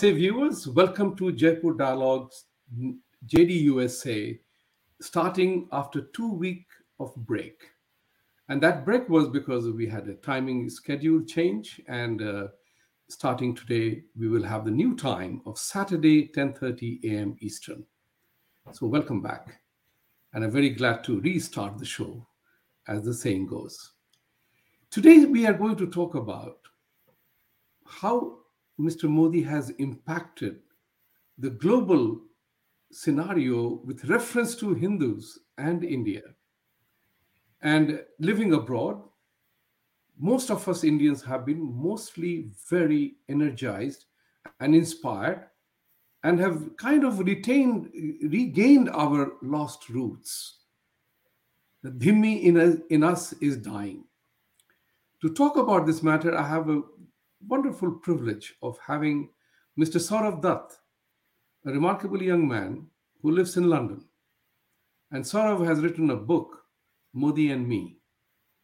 Namaste, viewers. Welcome to Jaipur Dialogues JDUSA, starting after two week of break. And that break was because we had a timing schedule change. And uh, starting today, we will have the new time of Saturday, 10.30 a.m. Eastern. So welcome back. And I'm very glad to restart the show, as the saying goes. Today, we are going to talk about how Mr. Modi has impacted the global scenario with reference to Hindus and India. And living abroad, most of us Indians have been mostly very energized and inspired and have kind of retained, regained our lost roots. The Dhimmi in, in us is dying. To talk about this matter, I have a wonderful privilege of having Mr. Saurav Dutt, a remarkable young man who lives in London. And Saurav has written a book, Modi and Me.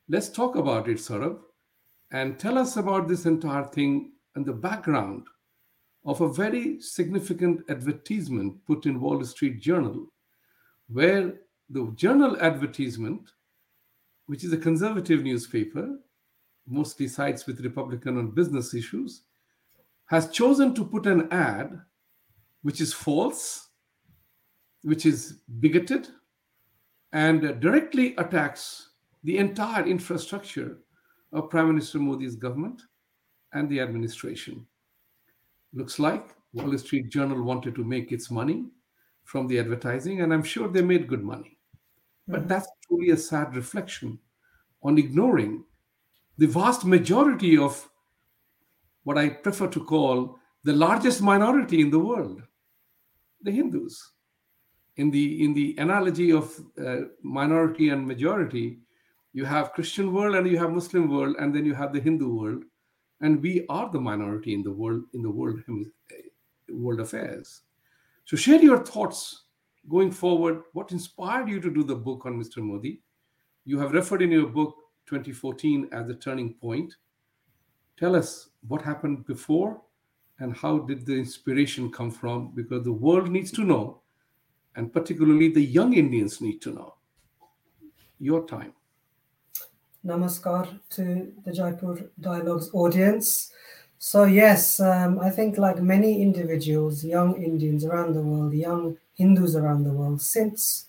Let's talk about it, Saurav, and tell us about this entire thing and the background of a very significant advertisement put in Wall Street Journal, where the journal advertisement, which is a conservative newspaper, mostly sides with Republican on business issues, has chosen to put an ad which is false, which is bigoted, and directly attacks the entire infrastructure of Prime Minister Modi's government and the administration. Looks like Wall Street Journal wanted to make its money from the advertising, and I'm sure they made good money. But mm-hmm. that's truly a sad reflection on ignoring the vast majority of what I prefer to call the largest minority in the world, the Hindus. In the in the analogy of uh, minority and majority, you have Christian world and you have Muslim world, and then you have the Hindu world, and we are the minority in the world in the world world affairs. So share your thoughts going forward. What inspired you to do the book on Mr. Modi? You have referred in your book 2014 as a turning point. Tell us what happened before and how did the inspiration come from? Because the world needs to know, and particularly the young Indians need to know. Your time. Namaskar to the Jaipur Dialogues audience. So, yes, um, I think like many individuals, young Indians around the world, young Hindus around the world, since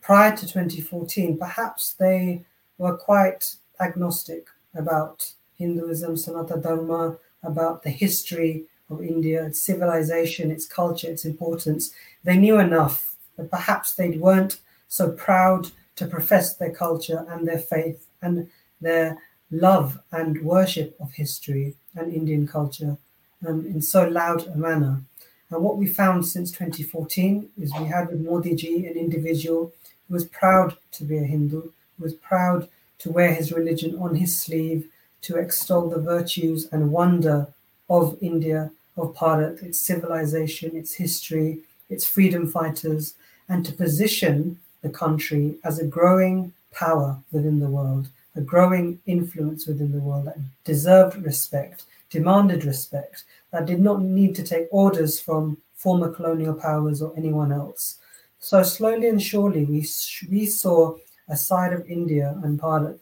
prior to 2014, perhaps they were quite agnostic about Hinduism, Sanatana Dharma, about the history of India, its civilization, its culture, its importance. They knew enough, but perhaps they weren't so proud to profess their culture and their faith and their love and worship of history and Indian culture um, in so loud a manner. And what we found since 2014 is we had with Modi ji an individual who was proud to be a Hindu, was proud to wear his religion on his sleeve, to extol the virtues and wonder of India, of Bharat, its civilization, its history, its freedom fighters, and to position the country as a growing power within the world, a growing influence within the world that deserved respect, demanded respect, that did not need to take orders from former colonial powers or anyone else. So slowly and surely, we, we saw a side of India and Bharat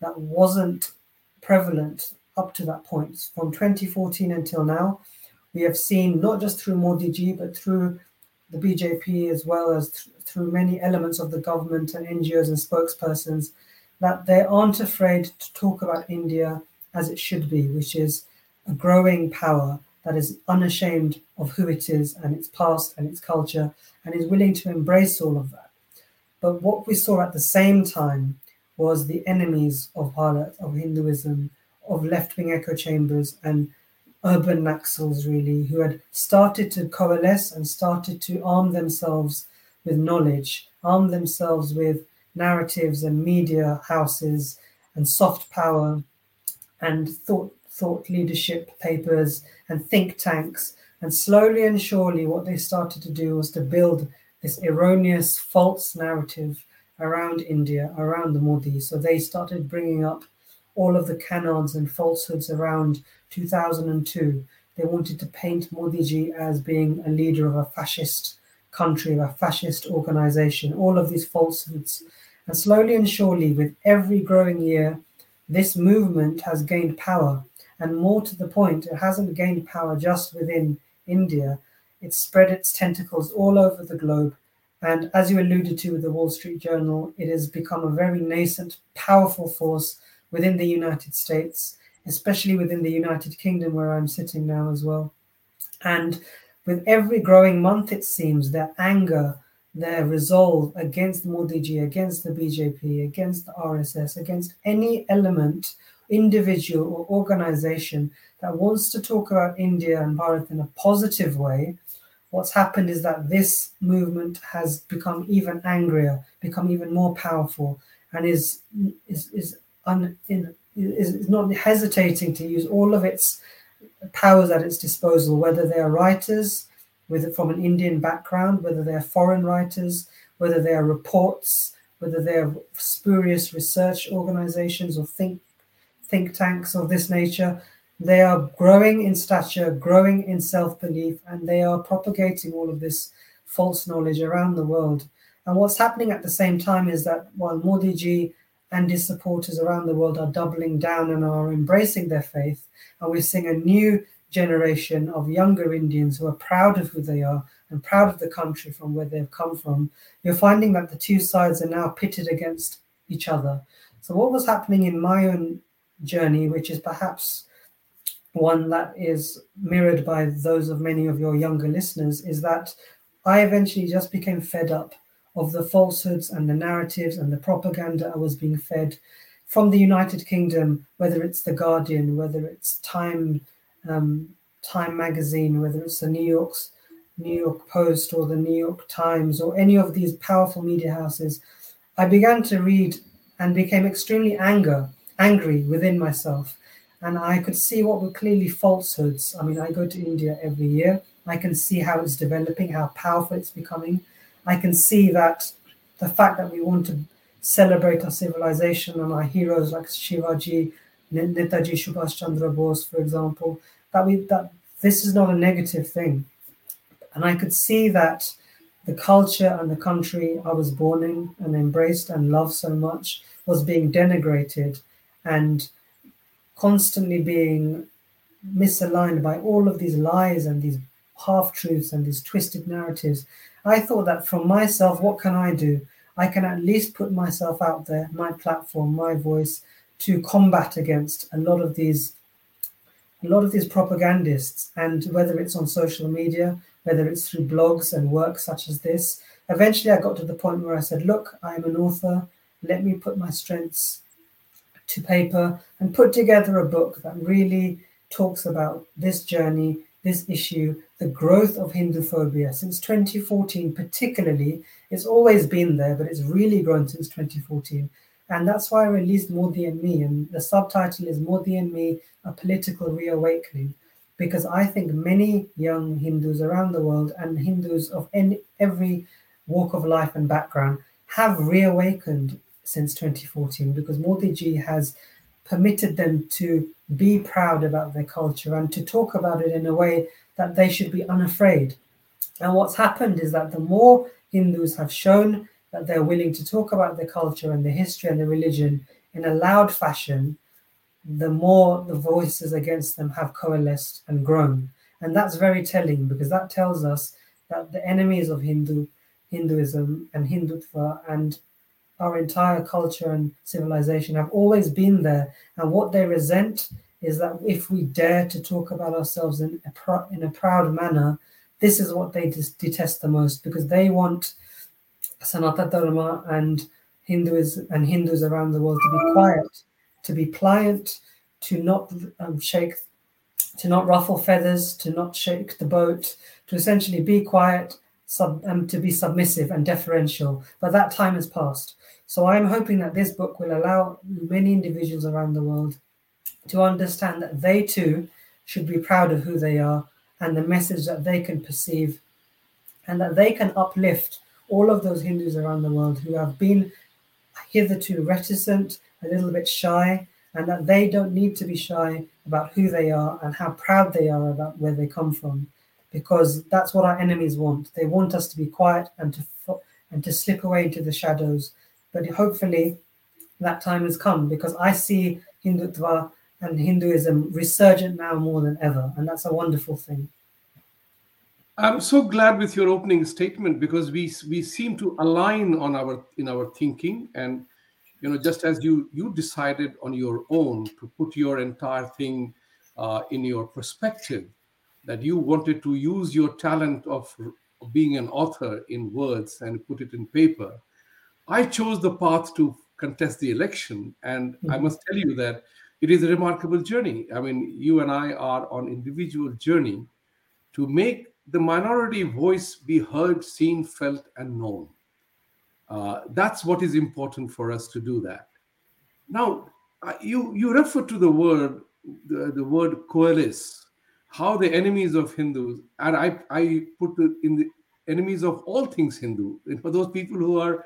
that wasn't prevalent up to that point. From 2014 until now, we have seen not just through Modi ji, but through the BJP as well as th- through many elements of the government and NGOs and spokespersons that they aren't afraid to talk about India as it should be, which is a growing power that is unashamed of who it is and its past and its culture and is willing to embrace all of that. But what we saw at the same time was the enemies of Bharat, of Hinduism, of left wing echo chambers, and urban Naxals, really, who had started to coalesce and started to arm themselves with knowledge, arm themselves with narratives and media houses and soft power and thought thought leadership papers and think tanks. And slowly and surely what they started to do was to build this erroneous, false narrative around India, around the Modi. So they started bringing up all of the canons and falsehoods around 2002, They wanted to paint Modi as being a leader of a fascist country, of a fascist organization, all of these falsehoods. And slowly and surely, with every growing year, this movement has gained power. And more to the point, it hasn't gained power just within India, it's spread its tentacles all over the globe. And as you alluded to with the Wall Street Journal, it has become a very nascent, powerful force within the United States, especially within the United Kingdom, where I'm sitting now as well. And with every growing month, it seems, their anger, their resolve against Modi ji, against the BJP, against the RSS, against any element, individual or organization that wants to talk about India and Bharat in a positive way, what's happened is that this movement has become even angrier, become even more powerful, and is is is un, in, is not hesitating to use all of its powers at its disposal, whether they are writers with from an Indian background, whether they are foreign writers, whether they are reports, whether they are spurious research organizations or think think tanks of this nature. They are growing in stature, growing in self belief, and they are propagating all of this false knowledge around the world. And what's happening at the same time is that while Modi ji and his supporters around the world are doubling down and are embracing their faith, and we're seeing a new generation of younger Indians who are proud of who they are and proud of the country from where they've come from, you're finding that the two sides are now pitted against each other. So, what was happening in my own journey, which is perhaps one that is mirrored by those of many of your younger listeners, is that I eventually just became fed up of the falsehoods and the narratives and the propaganda I was being fed from the United Kingdom, whether it's the Guardian, whether it's Time, um, Time magazine, whether it's the New York's New York Post or the New York Times or any of these powerful media houses, I began to read and became extremely anger, angry within myself and I could see what were clearly falsehoods. I mean, I go to India every year. I can see how it's developing, how powerful it's becoming. I can see that the fact that we want to celebrate our civilization and our heroes like Shivaji, Netaji Subhash Chandra Bose, for example, that we that this is not a negative thing. And I could see that the culture and the country I was born in and embraced and loved so much was being denigrated and constantly being misaligned by all of these lies and these half truths and these twisted narratives. I thought that from myself, what can I do? I can at least put myself out there, my platform, my voice, to combat against a lot of these a lot of these propagandists and whether it's on social media whether it's through blogs and work such as this eventually i got to the point where i said look i'm an author let me put my strengths to paper and put together a book that really talks about this journey, this issue, the growth of Hindu phobia since 2014, particularly. It's always been there, but it's really grown since 2014. And that's why I released Modi and Me. And the subtitle is Modi and Me A Political Reawakening. Because I think many young Hindus around the world and Hindus of any, every walk of life and background have reawakened since 2014 because Modi ji has permitted them to be proud about their culture and to talk about it in a way that they should be unafraid. And what's happened is that the more Hindus have shown that they're willing to talk about their culture and their history and their religion in a loud fashion, the more the voices against them have coalesced and grown. And that's very telling because that tells us that the enemies of Hindu Hinduism and Hindutva and our entire culture and civilization have always been there. And what they resent is that if we dare to talk about ourselves in a, pr- in a proud manner, this is what they dis- detest the most because they want Sanatana Dharma and Hindus and Hindus around the world to be quiet, to be pliant, to not um, shake, to not ruffle feathers, to not shake the boat, to essentially be quiet, sub, um, to be submissive and deferential. But that time has passed. So I'm hoping that this book will allow many individuals around the world to understand that they too should be proud of who they are and the message that they can perceive, and that they can uplift all of those Hindus around the world who have been hitherto reticent, a little bit shy, and that they don't need to be shy about who they are and how proud they are about where they come from, because that's what our enemies want. They want us to be quiet and to and to slip away into the shadows. But hopefully, that time has come because I see Hindutva and Hinduism resurgent now more than ever, and that's a wonderful thing. I'm so glad with your opening statement because we we seem to align on our in our thinking and you know just as you you decided on your own to put your entire thing uh, in your perspective that you wanted to use your talent of being an author in words and put it in paper i chose the path to contest the election and mm-hmm. i must tell you that it is a remarkable journey i mean you and i are on individual journey to make the minority voice be heard seen felt and known uh, that's what is important for us to do that. Now, you you refer to the word the, the word coalesce, how the enemies of Hindus, and I I put in the enemies of all things Hindu, for those people who are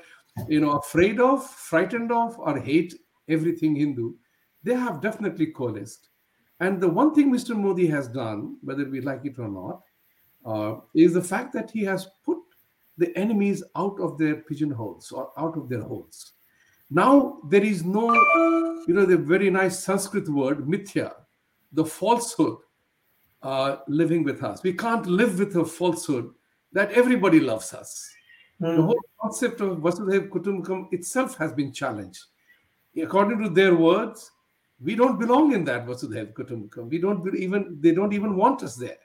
you know afraid of, frightened of, or hate everything Hindu, they have definitely coalesced. And the one thing Mr. Modi has done, whether we like it or not, uh, is the fact that he has put the enemies out of their pigeonholes or out of their holes. Now there is no, you know, the very nice Sanskrit word, mithya, the falsehood uh, living with us. We can't live with a falsehood that everybody loves us. Mm. The whole concept of Vasudhaiva Kutumbakam itself has been challenged. According to their words, we don't belong in that Vasudhaiva Kutumbakam. We don't even, they don't even want us there.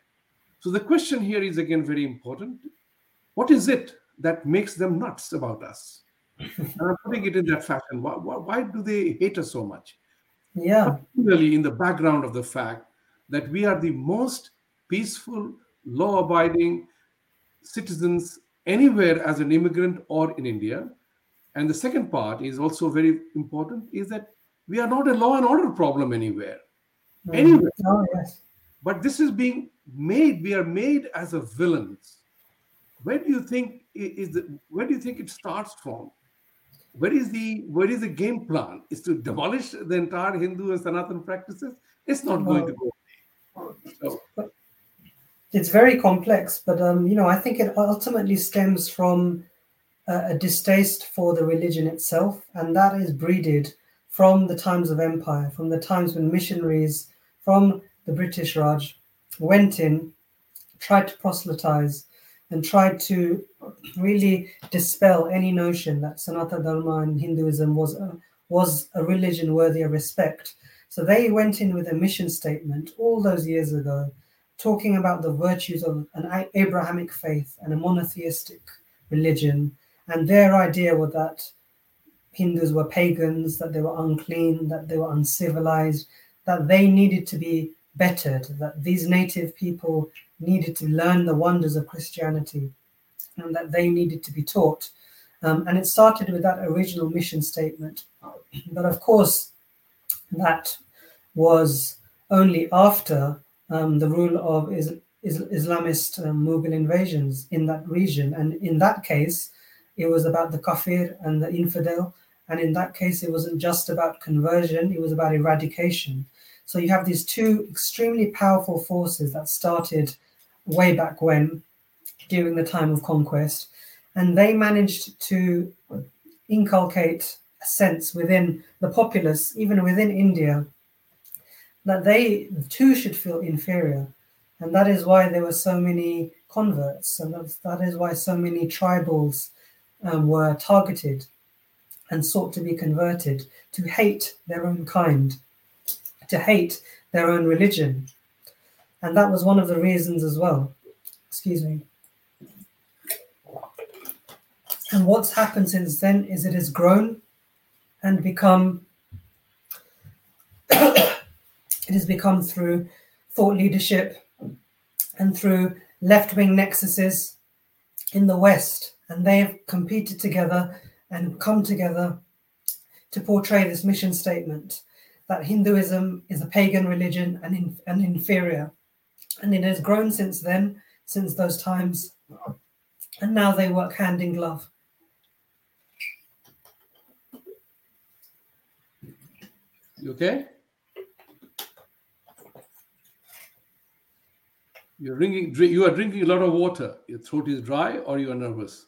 So the question here is again very important. What is it that makes them nuts about us? and I'm putting it in that fashion. Why, why, why, do they hate us so much? Yeah. Particularly in the background of the fact that we are the most peaceful, law abiding citizens anywhere as an immigrant or in India. And the second part is also very important is that we are not a law and order problem anywhere. Mm. Anywhere. Oh, yes. But this is being made, we are made as a villains where do you think is the, where do you think it starts from where is the where is the game plan is to demolish the entire hindu and sanatan practices it's not going to go it's very complex but um, you know i think it ultimately stems from a, a distaste for the religion itself and that is breeded from the times of empire from the times when missionaries from the british raj went in tried to proselytize and tried to really dispel any notion that Sanatana Dharma and Hinduism was a, was a religion worthy of respect. So they went in with a mission statement all those years ago, talking about the virtues of an Abrahamic faith and a monotheistic religion. And their idea was that Hindus were pagans, that they were unclean, that they were uncivilized, that they needed to be bettered, that these native people needed to learn the wonders of Christianity and that they needed to be taught. Um, and it started with that original mission statement. But of course, that was only after um, the rule of is, is, Islamist um, Mughal invasions in that region. And in that case, it was about the kafir and the infidel. And in that case, it wasn't just about conversion, it was about eradication. So you have these two extremely powerful forces that started way back when, during the time of conquest, and they managed to inculcate sense within the populace, even within India, that they too should feel inferior. And that is why there were so many converts, and that is why so many tribals um, were targeted and sought to be converted to hate their own kind to hate their own religion. And that was one of the reasons as well. Excuse me. And what's happened since then is it has grown and become it has become through thought leadership and through left-wing nexuses in the West. And they have competed together and come together to portray this mission statement that Hinduism is a pagan religion and, in, and inferior. And it has grown since then, since those times. And now they work hand in glove. You okay? You're drinking. Drink, you are drinking a lot of water. Your throat is dry, or you are nervous.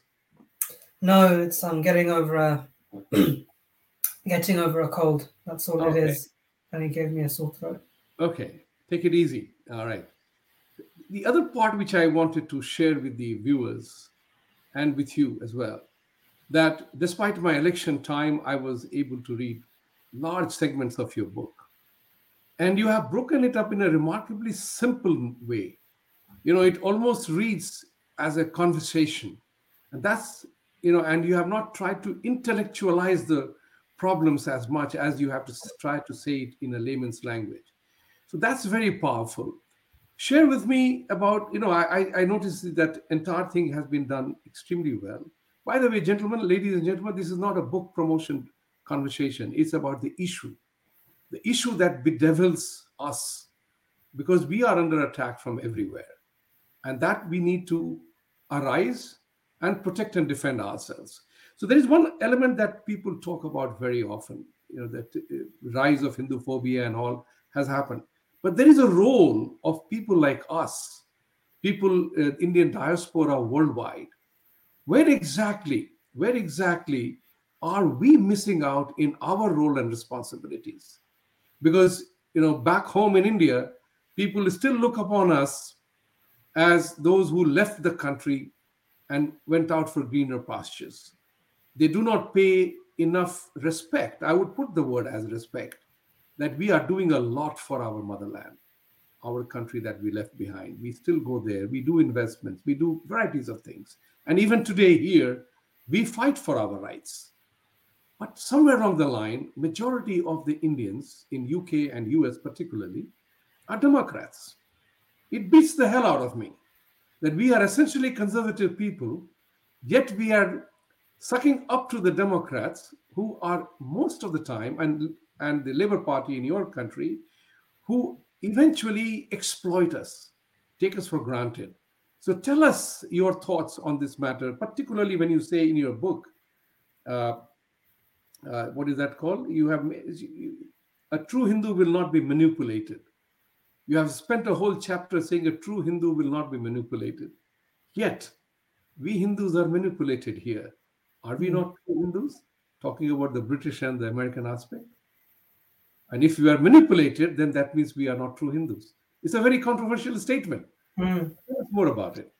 No, it's I'm getting over a getting over a cold. That's all okay. it is. And he gave me a sore throat. Okay, take it easy. All right. The other part which I wanted to share with the viewers and with you as well, that despite my election time, I was able to read large segments of your book. And you have broken it up in a remarkably simple way. You know, it almost reads as a conversation. And that's, you know, and you have not tried to intellectualize the problems as much as you have to try to say it in a layman's language. So that's very powerful. Share with me about, you know, I, I noticed that entire thing has been done extremely well. By the way, gentlemen, ladies and gentlemen, this is not a book promotion conversation. It's about the issue, the issue that bedevils us because we are under attack from everywhere. And that we need to arise and protect and defend ourselves. So there is one element that people talk about very often, you know, that uh, rise of Hindu phobia and all has happened. But there is a role of people like us, people, uh, Indian diaspora worldwide. Where exactly, where exactly are we missing out in our role and responsibilities? Because, you know, back home in India, people still look upon us as those who left the country and went out for greener pastures they do not pay enough respect. I would put the word as respect that we are doing a lot for our motherland, our country that we left behind. We still go there. We do investments. We do varieties of things. And even today here, we fight for our rights. But somewhere along the line, majority of the Indians in UK and US particularly are Democrats. It beats the hell out of me that we are essentially conservative people, yet we are sucking up to the Democrats, who are most of the time, and, and the Labour Party in your country, who eventually exploit us, take us for granted. So tell us your thoughts on this matter, particularly when you say in your book, uh, uh, what is that called? You have a true Hindu will not be manipulated. You have spent a whole chapter saying a true Hindu will not be manipulated. Yet, we Hindus are manipulated here. Are we not Hindus? Talking about the British and the American aspect. And if we are manipulated, then that means we are not true Hindus. It's a very controversial statement. Mm. more about it.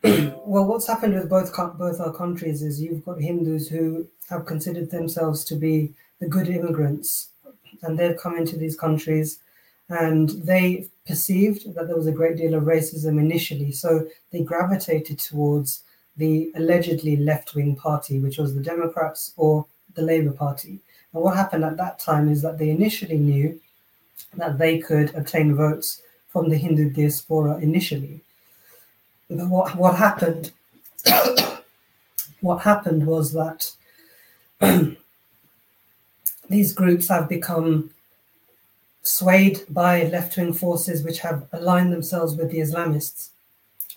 well, what's happened with both both our countries is you've got Hindus who have considered themselves to be the good immigrants, and they've come into these countries, and they perceived that there was a great deal of racism initially, so they gravitated towards the allegedly left wing party, which was the Democrats or the Labour Party. And what happened at that time is that they initially knew that they could obtain votes from the Hindu diaspora initially. But what, what happened what happened was that these groups have become swayed by left-wing forces which have aligned themselves with the Islamists.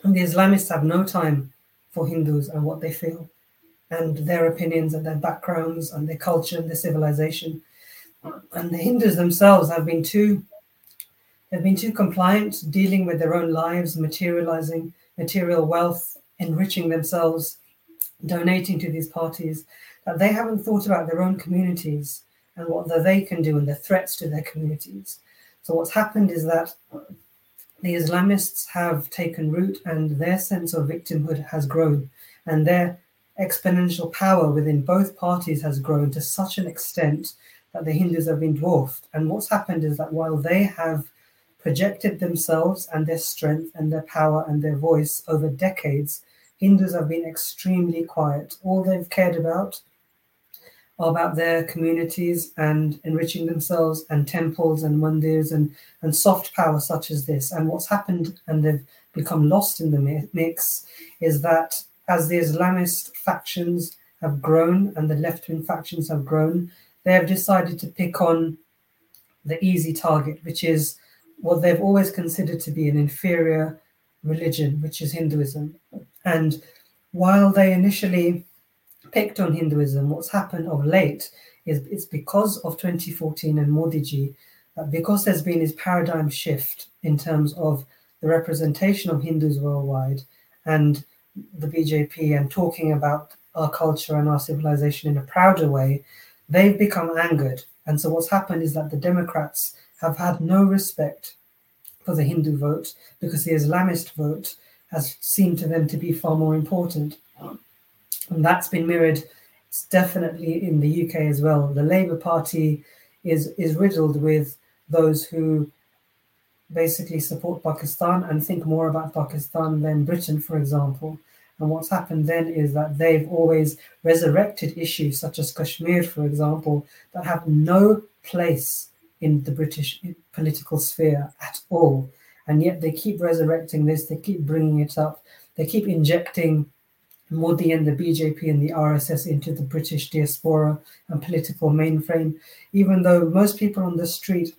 And the Islamists have no time for Hindus and what they feel and their opinions and their backgrounds and their culture and their civilization. And the Hindus themselves have been too they've been too compliant, dealing with their own lives, materializing material wealth, enriching themselves, donating to these parties, that they haven't thought about their own communities and what they can do and the threats to their communities. So what's happened is that the Islamists have taken root and their sense of victimhood has grown, and their exponential power within both parties has grown to such an extent that the Hindus have been dwarfed. And what's happened is that while they have projected themselves and their strength and their power and their voice over decades, Hindus have been extremely quiet. All they've cared about are about their communities and enriching themselves and temples and mandirs and, and soft power such as this. And what's happened and they've become lost in the mix is that as the Islamist factions have grown and the left wing factions have grown, they have decided to pick on the easy target, which is what they've always considered to be an inferior religion, which is Hinduism. And while they initially picked on Hinduism, what's happened of late is it's because of 2014 and Modi ji, uh, because there's been this paradigm shift in terms of the representation of Hindus worldwide and the BJP and talking about our culture and our civilization in a prouder way, they've become angered. And so what's happened is that the Democrats have had no respect for the Hindu vote because the Islamist vote has seemed to them to be far more important. And that's been mirrored definitely in the UK as well. The Labour Party is is riddled with those who basically support Pakistan and think more about Pakistan than Britain, for example. And what's happened then is that they've always resurrected issues such as Kashmir, for example, that have no place in the British political sphere at all. And yet they keep resurrecting this, they keep bringing it up, they keep injecting Modi and the BJP and the RSS into the British diaspora and political mainframe, even though most people on the street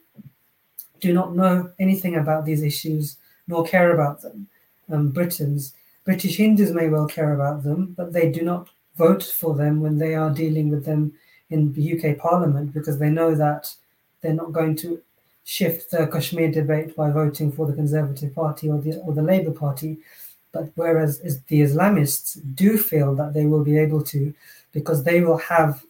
do not know anything about these issues nor care about them. Um, Britons, British Hindus may well care about them, but they do not vote for them when they are dealing with them in the UK Parliament because they know that they're not going to shift the Kashmir debate by voting for the Conservative Party or the or the Labour Party. But whereas the Islamists do feel that they will be able to, because they will have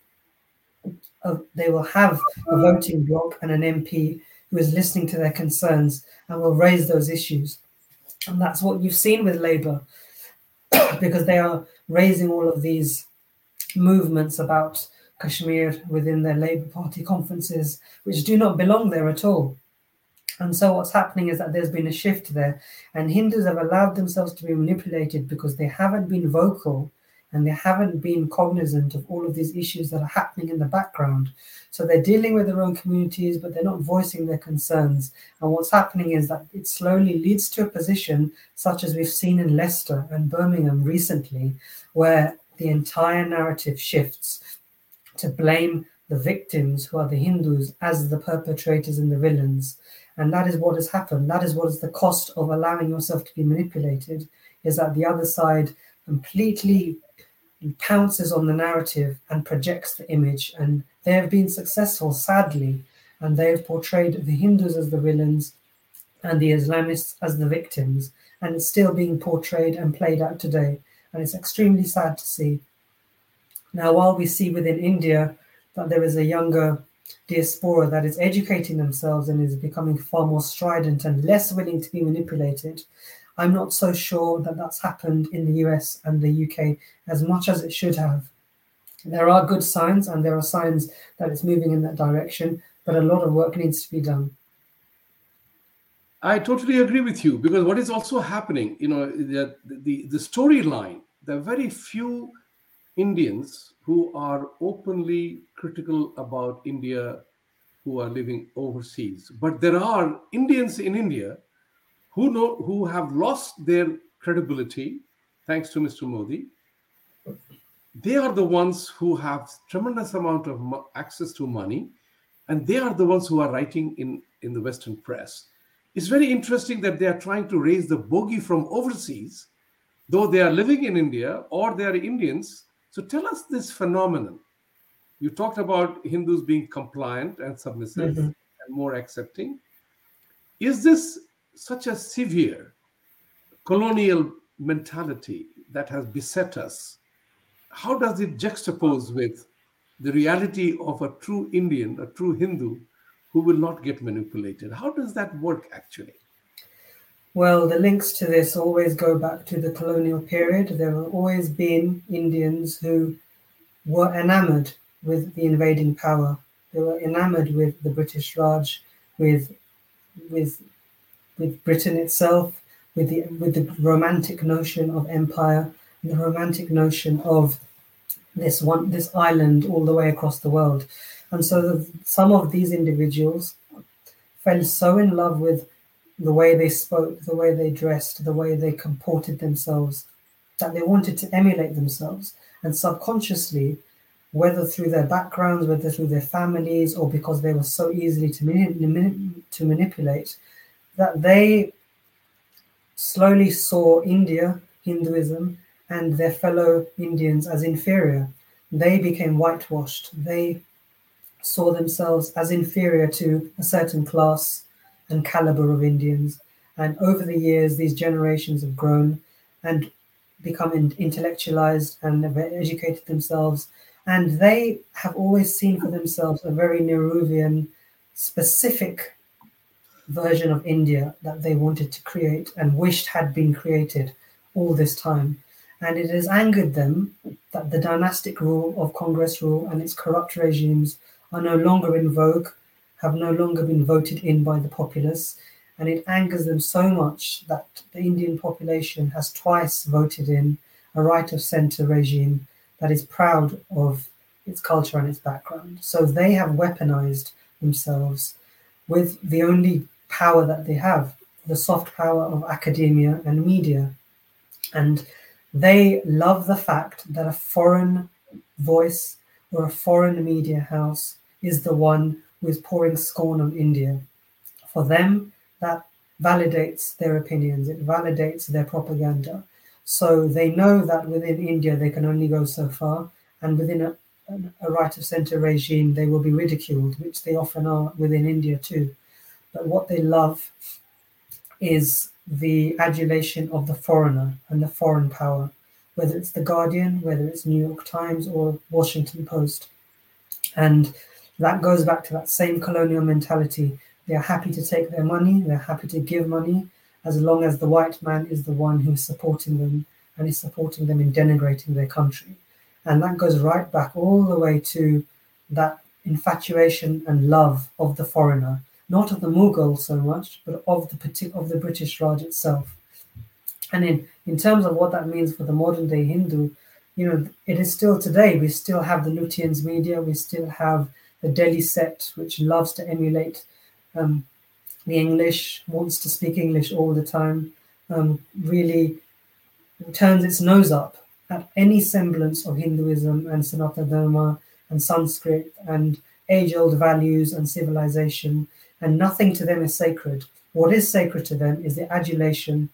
a, they will have a voting bloc and an MP who is listening to their concerns and will raise those issues. And that's what you've seen with Labour, because they are raising all of these movements about Kashmir within their Labour Party conferences, which do not belong there at all. And so what's happening is that there's been a shift there, and Hindus have allowed themselves to be manipulated because they haven't been vocal and they haven't been cognizant of all of these issues that are happening in the background. So they're dealing with their own communities, but they're not voicing their concerns. And what's happening is that it slowly leads to a position such as we've seen in Leicester and Birmingham recently, where the entire narrative shifts to blame the victims, who are the Hindus, as the perpetrators and the villains. And that is what has happened. That is what is the cost of allowing yourself to be manipulated, is that the other side completely pounces on the narrative and projects the image. And they have been successful, sadly, and they have portrayed the Hindus as the villains and the Islamists as the victims. And it's still being portrayed and played out today. And it's extremely sad to see. Now, while we see within India that there is a younger diaspora that is educating themselves and is becoming far more strident and less willing to be manipulated, I'm not so sure that that's happened in the US and the UK as much as it should have. There are good signs and there are signs that it's moving in that direction, but a lot of work needs to be done. I totally agree with you because what is also happening, you know, the, the, the storyline, there are very few Indians who are openly critical about India who are living overseas. But there are Indians in India who know who have lost their credibility thanks to Mr. Modi. They are the ones who have tremendous amount of access to money, and they are the ones who are writing in, in the Western press. It's very interesting that they are trying to raise the bogey from overseas, though they are living in India or they are Indians so tell us this phenomenon. You talked about Hindus being compliant and submissive mm-hmm. and more accepting. Is this such a severe colonial mentality that has beset us? How does it juxtapose with the reality of a true Indian, a true Hindu, who will not get manipulated? How does that work actually? Well, the links to this always go back to the colonial period. There have always been Indians who were enamored with the invading power. They were enamored with the British Raj, with with with Britain itself, with the with the romantic notion of empire, the romantic notion of this one this island all the way across the world. And so the, some of these individuals fell so in love with the way they spoke, the way they dressed, the way they comported themselves, that they wanted to emulate themselves. And subconsciously, whether through their backgrounds, whether through their families, or because they were so easily to, mani- to manipulate, that they slowly saw India, Hinduism, and their fellow Indians as inferior. They became whitewashed. They saw themselves as inferior to a certain class and caliber of Indians. And over the years, these generations have grown and become intellectualized and have educated themselves. And they have always seen for themselves a very Nehruvian specific version of India that they wanted to create and wished had been created all this time. And it has angered them that the dynastic rule of Congress rule and its corrupt regimes are no longer in vogue, have no longer been voted in by the populace, and it angers them so much that the Indian population has twice voted in a right of centre regime that is proud of its culture and its background. So they have weaponized themselves with the only power that they have, the soft power of academia and media. And they love the fact that a foreign voice or a foreign media house is the one who is pouring scorn on India. For them, that validates their opinions, it validates their propaganda. So they know that within India they can only go so far, and within a, a right of center regime they will be ridiculed, which they often are within India too. But what they love is the adulation of the foreigner and the foreign power, whether it's The Guardian, whether it's New York Times or Washington Post. And that goes back to that same colonial mentality they are happy to take their money, they're happy to give money, as long as the white man is the one who is supporting them and is supporting them in denigrating their country. And that goes right back all the way to that infatuation and love of the foreigner, not of the Mughal so much, but of the of the British Raj itself. And in, in terms of what that means for the modern day Hindu, you know, it is still today, we still have the Lutyens media, we still have the Delhi set, which loves to emulate um, the English, wants to speak English all the time, um, really turns its nose up at any semblance of Hinduism and Sanatana Dharma and Sanskrit and age old values and civilization, and nothing to them is sacred. What is sacred to them is the adulation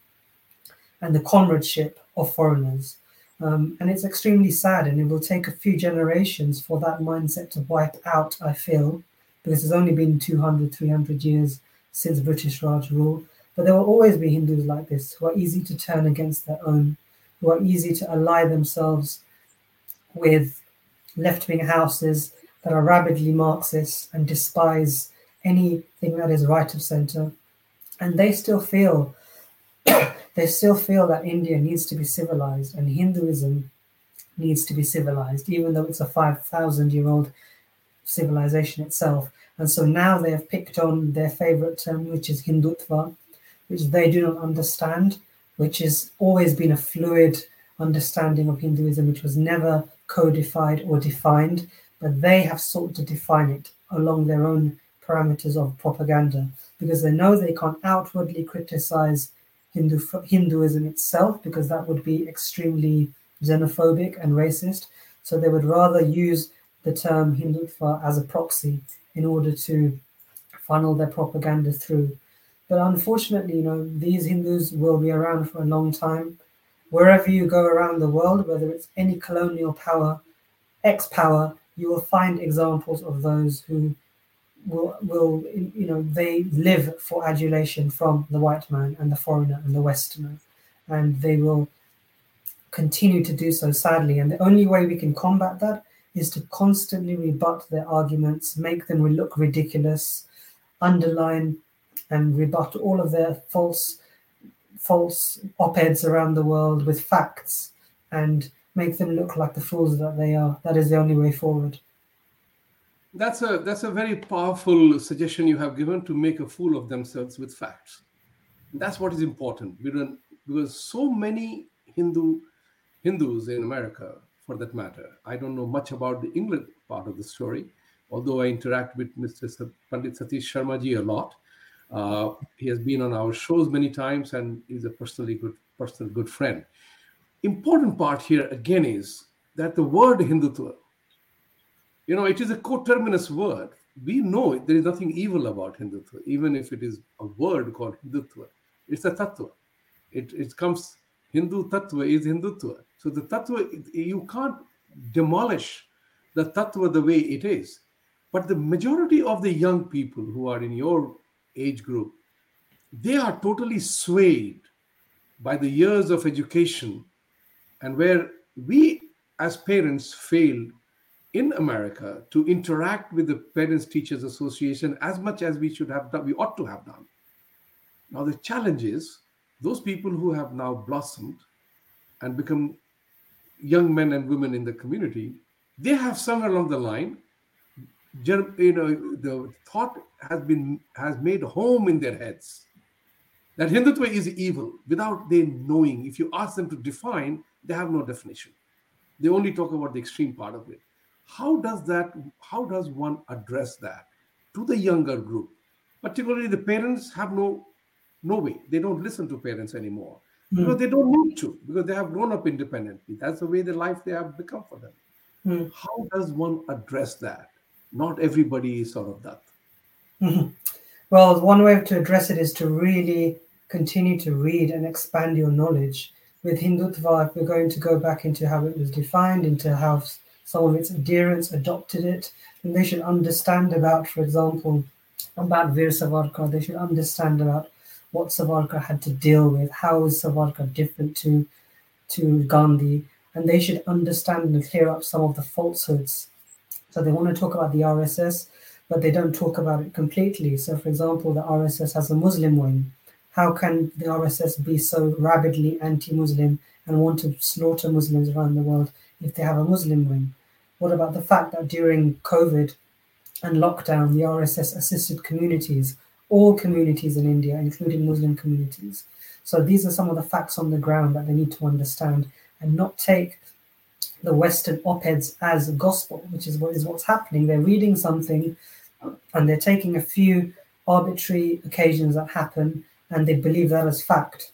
and the comradeship of foreigners. Um, and it's extremely sad, and it will take a few generations for that mindset to wipe out, I feel, because it's only been 200, 300 years since British Raj rule. But there will always be Hindus like this who are easy to turn against their own, who are easy to ally themselves with left wing houses that are rabidly Marxist and despise anything that is right of center. And they still feel they still feel that India needs to be civilized and Hinduism needs to be civilized, even though it's a 5,000 year old civilization itself. And so now they have picked on their favorite term, which is Hindutva, which they do not understand, which has always been a fluid understanding of Hinduism, which was never codified or defined, but they have sought to define it along their own parameters of propaganda because they know they can't outwardly criticize Hindu, Hinduism itself because that would be extremely xenophobic and racist. So they would rather use the term Hindutva as a proxy in order to funnel their propaganda through. But unfortunately, you know, these Hindus will be around for a long time. Wherever you go around the world, whether it's any colonial power, ex power, you will find examples of those who will, will, you know, they live for adulation from the white man and the foreigner and the Westerner. And they will continue to do so sadly. And the only way we can combat that is to constantly rebut their arguments, make them look ridiculous, underline and rebut all of their false false op-eds around the world with facts and make them look like the fools that they are. That is the only way forward. That's a that's a very powerful suggestion you have given to make a fool of themselves with facts. That's what is important. Because so many Hindu Hindus in America for that matter. I don't know much about the England part of the story, although I interact with Mr. Pandit Satish Sharma ji a lot. Uh, he has been on our shows many times and is a personally good, personal good friend. Important part here again is that the word Hindutva, you know, it is a coterminous word. We know there is nothing evil about Hindutva, even if it is a word called Hindutva. It's a tattva. It, it comes, Hindu tattva is Hindutva. So the tattva, you can't demolish the tattva the way it is. But the majority of the young people who are in your age group they are totally swayed by the years of education and where we as parents failed in America to interact with the Parents Teachers Association as much as we should have done, we ought to have done. Now, the challenge is those people who have now blossomed and become young men and women in the community, they have somewhere along the line, you know, the thought has been has made home in their heads that Hindutva is evil without they knowing. If you ask them to define, they have no definition. They only talk about the extreme part of it. How does that? How does one address that to the younger group? Particularly, the parents have no no way. They don't listen to parents anymore mm. because they don't need to because they have grown up independently. That's the way the life they have become for them. Mm. How does one address that? Not everybody is sort of that. Mm-hmm. Well, one way to address it is to really continue to read and expand your knowledge. With Hindutva, if we're going to go back into how it was defined, into how some of its adherents adopted it, And they should understand about, for example, about Veer Savarkar, they should understand about what Savarkar had to deal with, how is Savarkar different to, to Gandhi, and they should understand and clear up some of the falsehoods. So they want to talk about the RSS, but they don't talk about it completely. So, for example, the RSS has a Muslim wing how can the RSS be so rabidly anti-Muslim and want to slaughter Muslims around the world if they have a Muslim wing? What about the fact that during COVID and lockdown, the RSS assisted communities, all communities in India, including Muslim communities? So these are some of the facts on the ground that they need to understand and not take the Western op-eds as gospel, which is what is what's happening. They're reading something and they're taking a few arbitrary occasions that happen and they believe that as fact.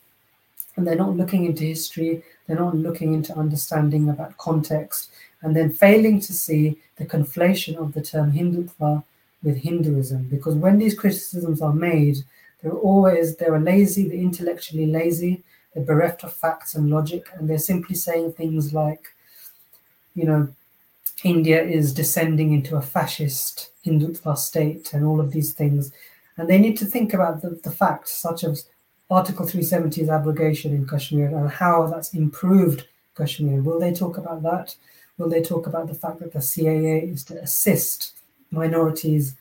And they're not looking into history, they're not looking into understanding about context, and then failing to see the conflation of the term Hindutva with Hinduism. Because when these criticisms are made, they're always they're lazy, they're intellectually lazy, they're bereft of facts and logic, and they're simply saying things like, you know, India is descending into a fascist Hindutva state and all of these things. And they need to think about the, the facts, such as Article 370's abrogation in Kashmir and how that's improved Kashmir. Will they talk about that? Will they talk about the fact that the CAA is to assist minorities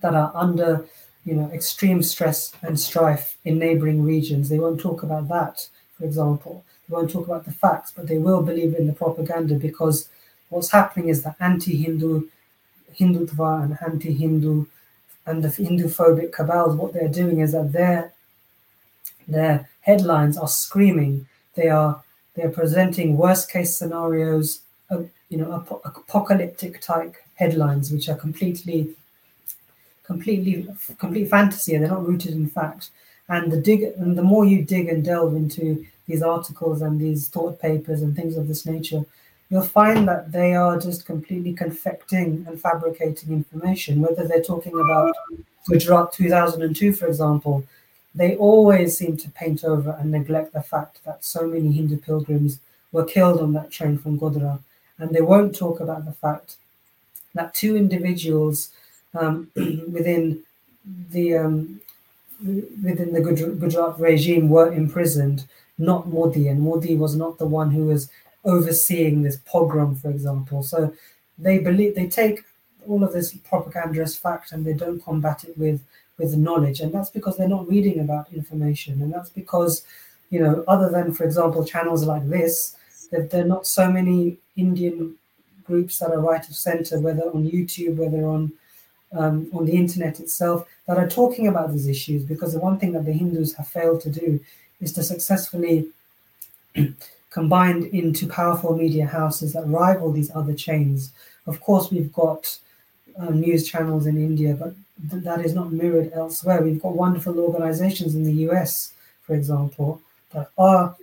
that are under you know extreme stress and strife in neighboring regions? They won't talk about that, for example. They won't talk about the facts, but they will believe in the propaganda because what's happening is that anti-Hindu Hindutva and anti-Hindu and the Hindu-phobic cabals, what they're doing is that their their headlines are screaming. They are they're presenting worst case scenarios, uh, you know, ap- apocalyptic type headlines, which are completely, completely, complete fantasy. They're not rooted in fact. And the dig and the more you dig and delve into these articles and these thought papers and things of this nature, you'll find that they are just completely confecting and fabricating information, whether they're talking about Gujarat 2002, for example. They always seem to paint over and neglect the fact that so many Hindu pilgrims were killed on that train from Godhra. And they won't talk about the fact that two individuals um, within the um, within the Gujarat regime were imprisoned, not Modi. And Modi was not the one who was overseeing this pogrom, for example. So they believe they take all of this propaganda as fact and they don't combat it with with knowledge, and that's because they're not reading about information, and that's because you know other than for example channels like this, there, there are not so many Indian groups that are right of center, whether on YouTube, whether on um, on the internet itself, that are talking about these issues. Because the one thing that the Hindus have failed to do is to successfully combined into powerful media houses that rival these other chains. Of course, we've got uh, news channels in India, but that is not mirrored elsewhere. We've got wonderful organizations in the US, for example, that are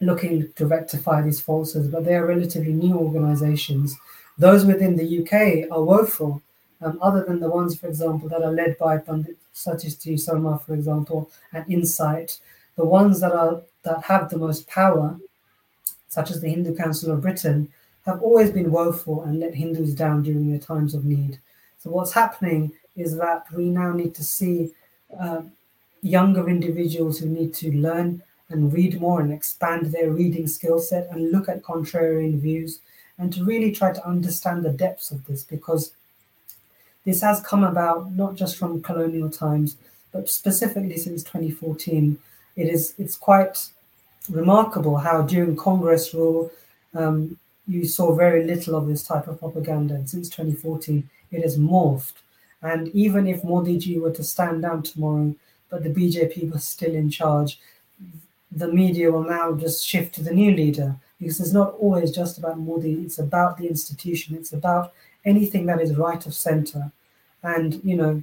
looking to rectify these falsehoods, but they are relatively new organizations. Those within the UK are woeful, um, other than the ones, for example, that are led by Pandit Satish Sharma, for example, and Insight. The ones that are that have the most power such as the Hindu Council of Britain, have always been woeful and let Hindus down during their times of need. So what's happening is that we now need to see uh, younger individuals who need to learn and read more and expand their reading skill set and look at contrarian views and to really try to understand the depths of this because this has come about not just from colonial times but specifically since 2014 it is it's quite remarkable how during congress rule um, you saw very little of this type of propaganda. And since 2014 it has morphed and even if Modi ji were to stand down tomorrow but the bjp was still in charge the media will now just shift to the new leader because it's not always just about Modi, it's about the institution, it's about anything that is right of center. And, you know,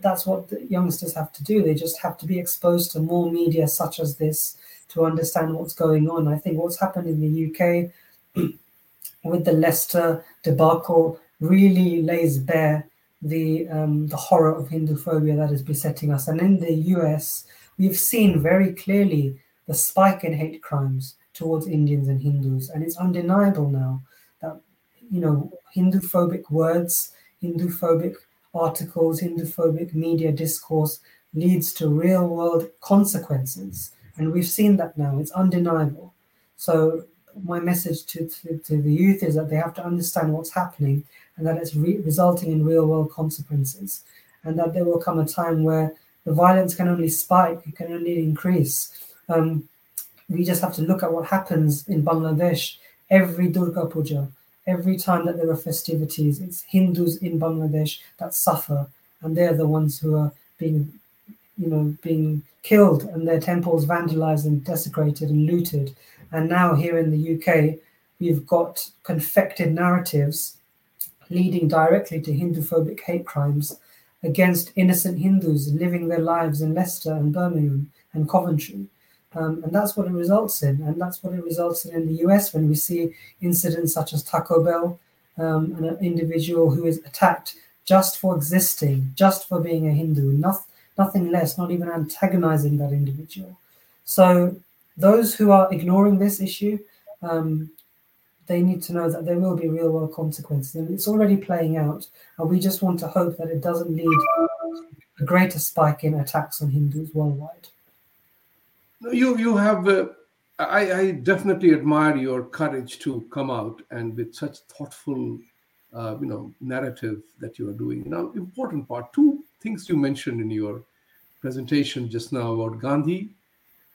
that's what the youngsters have to do. They just have to be exposed to more media such as this to understand what's going on. I think what's happened in the UK with the Leicester debacle really lays bare the um, the horror of Hindu phobia that is besetting us. And in the US, we've seen very clearly the spike in hate crimes towards Indians and Hindus, and it's undeniable now that you know Hindu phobic words, Hindu phobic articles, Hindu phobic media discourse leads to real world consequences, and we've seen that now. It's undeniable. So my message to, to, to the youth is that they have to understand what's happening and that it's re- resulting in real world consequences, and that there will come a time where the violence can only spike, it can only increase. Um, we just have to look at what happens in Bangladesh every Durga Puja, every time that there are festivities. It's Hindus in Bangladesh that suffer, and they're the ones who are being, you know, being killed and their temples vandalized and desecrated and looted. And now here in the UK, we've got confected narratives leading directly to Hindu phobic hate crimes against innocent Hindus living their lives in Leicester and Birmingham and Coventry. Um, and that's what it results in. And that's what it results in in the US when we see incidents such as Taco Bell um, and an individual who is attacked just for existing, just for being a Hindu, not, nothing less, not even antagonizing that individual. So those who are ignoring this issue, um, they need to know that there will be real world consequences. And it's already playing out. And we just want to hope that it doesn't lead to a greater spike in attacks on Hindus worldwide. You, you have, uh, I, I definitely admire your courage to come out and with such thoughtful, uh, you know, narrative that you are doing. Now, important part, two things you mentioned in your presentation just now about Gandhi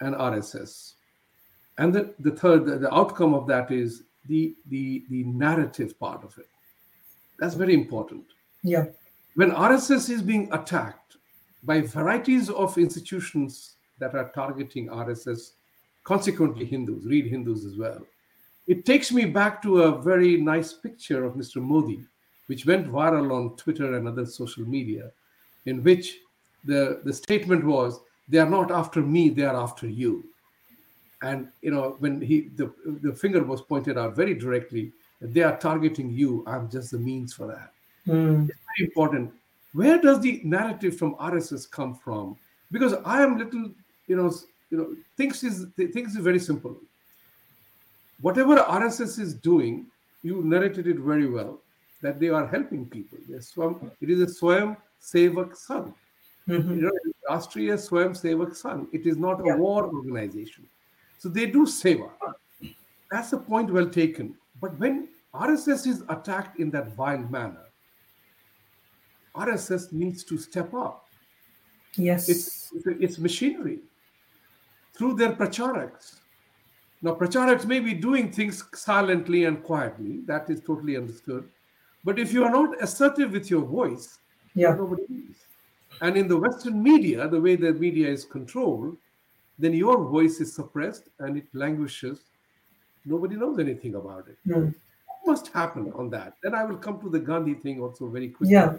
and RSS. And the, the third, the, the outcome of that is the the the narrative part of it. That's very important. Yeah. When RSS is being attacked by varieties of institutions that are targeting RSS, consequently Hindus, read Hindus as well. It takes me back to a very nice picture of Mr. Modi, which went viral on Twitter and other social media, in which the, the statement was, they are not after me, they are after you and you know when he the, the finger was pointed out very directly they are targeting you i'm just the means for that mm. it's very important where does the narrative from rss come from because i am little you know you know things is things is very simple whatever rss is doing you narrated it very well that they are helping people swam, it is a swam sevak sangh mm-hmm. you know Rashtriya Swayamsevak Sangh. It is not a war organization. So they do seva. That's a point well taken. But when RSS is attacked in that vile manner, RSS needs to step up. Yes. It's, it's machinery through their pracharaks. Now, pracharaks may be doing things silently and quietly. That is totally understood. But if you are not assertive with your voice, yeah. nobody is. And in the Western media, the way the media is controlled, then your voice is suppressed and it languishes. Nobody knows anything about it. Mm. What must happen on that? Then I will come to the Gandhi thing also very quickly. Yeah.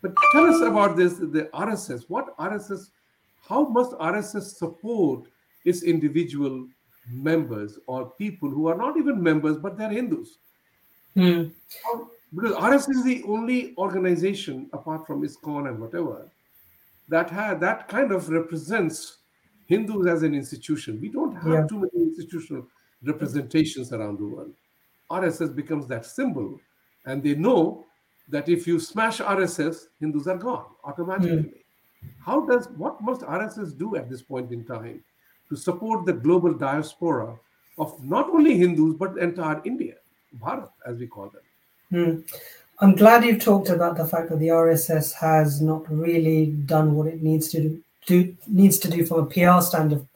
But tell us about this, the RSS. What RSS, how must RSS support its individual members or people who are not even members, but they're Hindus? Mm. Because RSS is the only organization, apart from ISKCON and whatever, that ha- that kind of represents Hindus as an institution. We don't have Yeah. too many institutional representations around the world. RSS becomes that symbol, and they know that if you smash RSS, Hindus are gone automatically. how does what must RSS do at this point in time to support the global diaspora of not only Hindus but entire India, Bharat, as we call them? Hmm. I'm glad you've talked about the fact that the RSS has not really done what it needs to do, do needs to do from a PR stand of,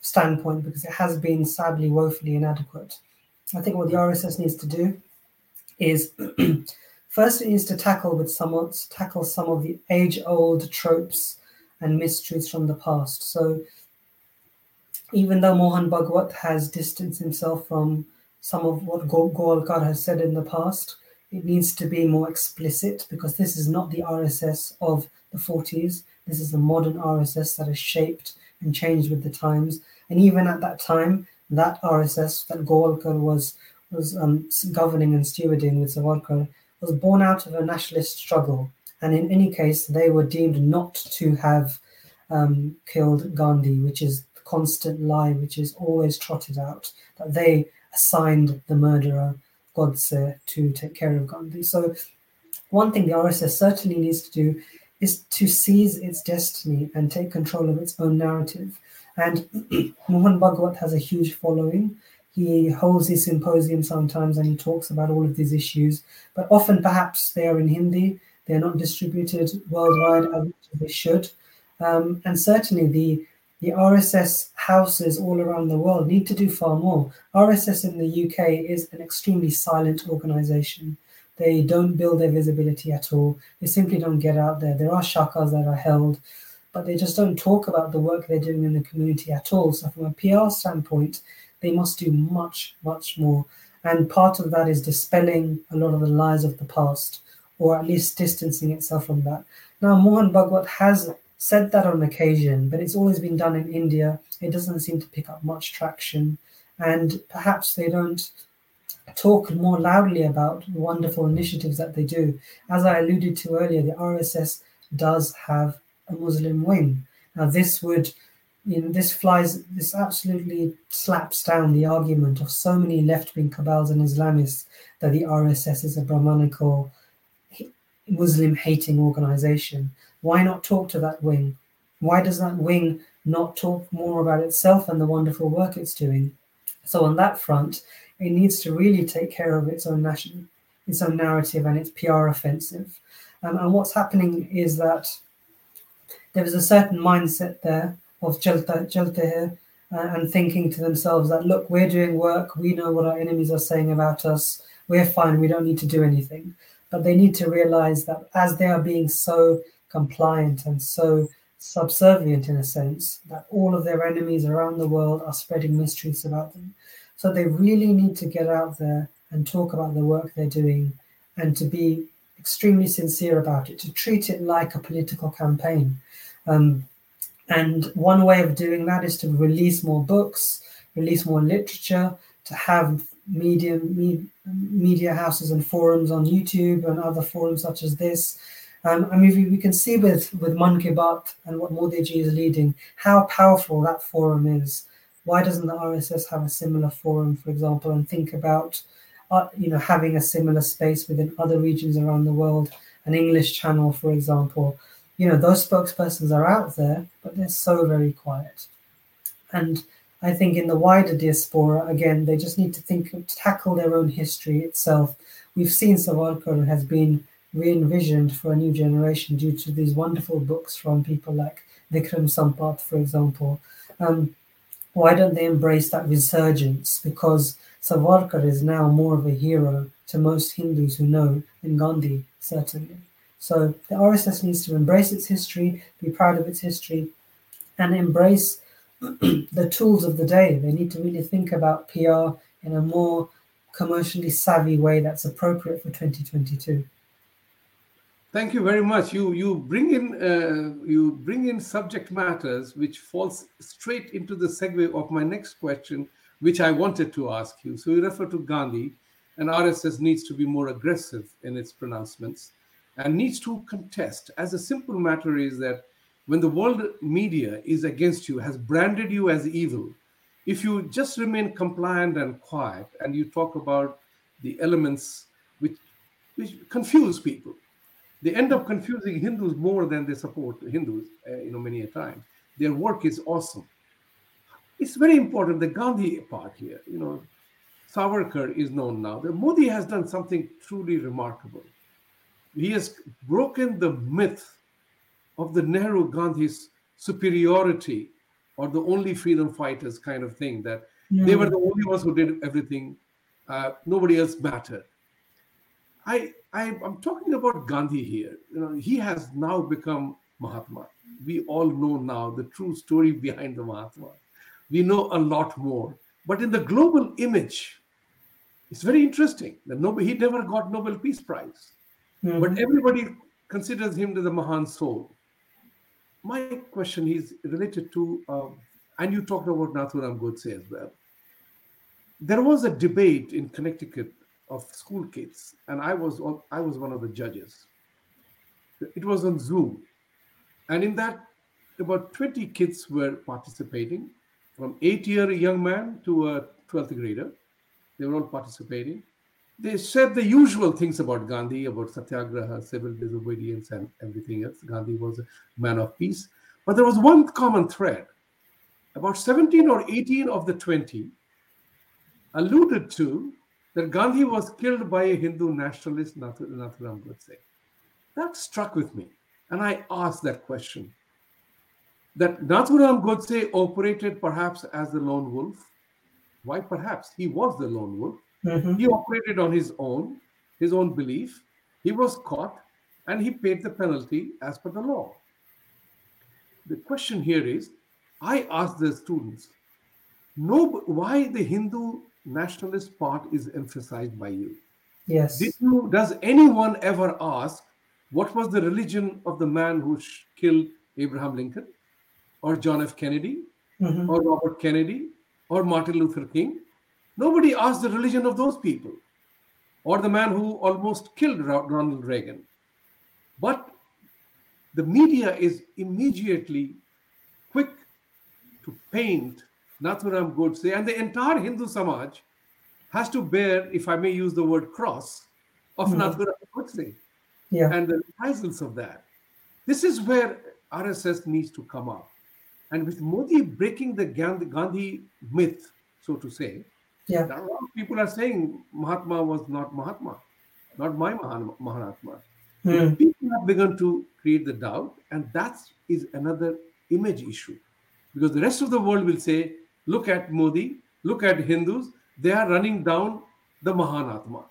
standpoint because it has been sadly woefully inadequate. I think what the RSS needs to do is first it needs to tackle with somewhat tackle some of the age-old tropes and mistruths from the past. So even though Mohan Bhagwat has distanced himself from some of what Golkar has said in the past, it needs to be more explicit because this is not the RSS of the 40s. This is the modern RSS that is shaped and changed with the times. And even at that time, that RSS that Golkar was was um, governing and stewarding with Savarkar was born out of a nationalist struggle. And in any case, they were deemed not to have um, killed Gandhi, which is the constant lie, which is always trotted out, that they assigned the murderer Godse to take care of Gandhi. So, one thing the RSS certainly needs to do is to seize its destiny and take control of its own narrative. And Mohan Bhagwat has a huge following. He holds his symposium sometimes and he talks about all of these issues, but often perhaps they are in Hindi, they're not distributed worldwide as they should. Um, and certainly the the RSS houses all around the world need to do far more. RSS in the UK is an extremely silent organization. They don't build their visibility at all. They simply don't get out there. There are shakas that are held, but they just don't talk about the work they're doing in the community at all. So, from a PR standpoint, they must do much, much more. And part of that is dispelling a lot of the lies of the past, or at least distancing itself from that. Now, Mohan Bhagwat has said that on occasion, but it's always been done in India. It doesn't seem to pick up much traction. And perhaps they don't talk more loudly about the wonderful initiatives that they do. As I alluded to earlier, the RSS does have a Muslim wing. Now, this would you know, this flies, this absolutely slaps down the argument of so many left wing cabals and Islamists that the RSS is a Brahmanical, Muslim hating organization. Why not talk to that wing? Why does that wing not talk more about itself and the wonderful work it's doing? So, on that front, it needs to really take care of its own national, its own narrative and its PR offensive. Um, and what's happening is that there is a certain mindset there of Chalta, hai, uh, and thinking to themselves that, look, we're doing work, we know what our enemies are saying about us, we're fine, we don't need to do anything. But they need to realize that as they are being so compliant and so subservient in a sense, that all of their enemies around the world are spreading mysteries about them. So they really need to get out there and talk about the work they're doing and to be extremely sincere about it, to treat it like a political campaign. Um, and one way of doing that is to release more books, release more literature, to have media, me, media houses and forums on YouTube and other forums such as this. Um, I mean, we, we, can see with, with Mann Ki and what modiji is leading, how powerful that forum is. Why doesn't the RSS have a similar forum, for example, and think about, uh, you know, having a similar space within other regions around the world, an English channel, for example, you know, those spokespersons are out there, but they're so very quiet. And I think in the wider diaspora, again, they just need to think, tackle their own history itself. We've seen Savarkar has been re-envisioned for a new generation due to these wonderful books from people like Vikram Sampath, for example. Um, why don't they embrace that resurgence? Because Savarkar is now more of a hero to most Hindus who know than Gandhi, certainly. So the RSS needs to embrace its history, be proud of its history, and embrace the tools of the day. They need to really think about PR in a more commercially savvy way that's appropriate for 2022. Thank you very much. You you bring in uh, you bring in subject matters which falls straight into the segue of my next question, which I wanted to ask you. So you refer to Gandhi, and RSS needs to be more aggressive in its pronouncements and needs to contest. As a simple matter is that when the world media is against you, has branded you as evil, if you just remain compliant and quiet and you talk about the elements which, which confuse people, They end up confusing Hindus more than they support Hindus, uh, you know, many a time. Their work is awesome. It's very important, the Gandhi part here, you know, Savarkar is known now. The Modi has done something truly remarkable. He has broken the myth of the Nehru Gandhi's superiority or the only freedom fighters kind of thing that yeah. they were the only ones who did everything. Uh, nobody else mattered. I, I am talking about Gandhi here. You know, he has now become Mahatma. We all know now the true story behind the Mahatma. We know a lot more. But in the global image, it's very interesting that nobody, he never got Nobel Peace Prize, mm-hmm. but everybody considers him to the Mahan soul. My question is related to, um, and you talked about Nathuram Godse as well. There was a debate in Connecticut of school kids, and I was I was one of the judges. It was on Zoom, and in that, about 20 kids were participating, from eight-year young man to a 12th grader they were all participating. They said the usual things about Gandhi, about satyagraha, civil disobedience, and everything else. Gandhi was a man of peace. But there was one common thread. About 17 or 18 of the 20 alluded to that Gandhi was killed by a Hindu nationalist, Nathuram Godse. That struck with me. And I asked that question that Nathuram Godse operated perhaps as the lone wolf, why? Perhaps he was the lone wolf. Mm-hmm. He operated on his own, his own belief. He was caught and he paid the penalty as per the law. The question here is I asked the students, no, why the Hindu nationalist part is emphasized by you? Yes. You, does anyone ever ask what was the religion of the man who killed Abraham Lincoln or John F. Kennedy mm-hmm. or Robert Kennedy or Martin Luther King. Nobody asked the religion of those people or the man who almost killed Ronald Reagan. But the media is immediately quick to paint Nathuram Godse and the entire Hindu Samaj has to bear, if I may use the word cross, of mm-hmm. Nathuram Godse yeah. and the reprisals of that. This is where RSS needs to come up. And with Modi breaking the Gandhi myth, so to say, yeah. a lot of people are saying Mahatma was not Mahatma, not my Mahan- Mahatma. Hmm. People have begun to create the doubt, and that is another image issue. Because the rest of the world will say, look at Modi, look at Hindus, they are running down the Mahanatma,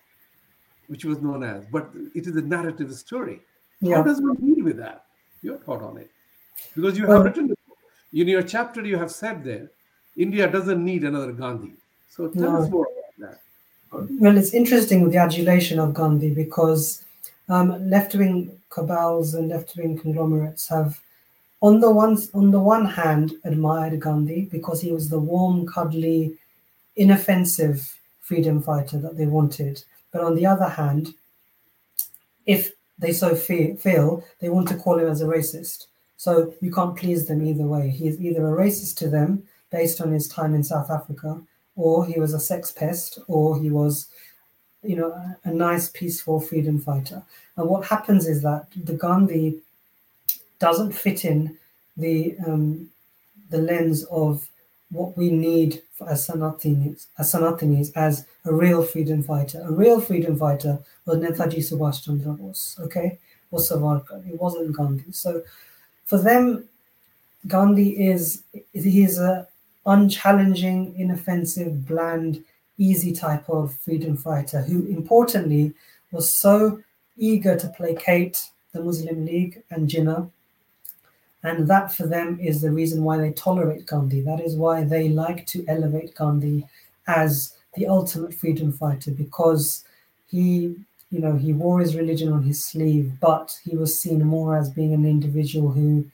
which was known as. But it is a narrative story. Yeah. How does one deal with that? Your thought on it? Because you have written in your chapter, you have said there, India doesn't need another Gandhi. So tell no. us more about that. Well, it's interesting with the adulation of Gandhi because um, left-wing cabals and left-wing conglomerates have, on the one on the one hand, admired Gandhi because he was the warm, cuddly, inoffensive freedom fighter that they wanted. But on the other hand, if they so feel, they want to call him as a racist. So you can't please them either way. He's either a racist to them based on his time in South Africa, or he was a sex pest, or he was, you know, a nice, peaceful freedom fighter. And what happens is that the Gandhi doesn't fit in the um, the lens of what we need as Sanatanis, as Sanatanis, as a real freedom fighter. A real freedom fighter was Netaji Subhash Chandra Bose, okay, or Savarkar. It wasn't Gandhi. So for them, Gandhi is he's a unchallenging, inoffensive, bland, easy type of freedom fighter who, importantly, was so eager to placate the Muslim League and Jinnah. And that for them is the reason why they tolerate Gandhi. That is why they like to elevate Gandhi as the ultimate freedom fighter because he you know, he wore his religion on his sleeve, but he was seen more as being an individual who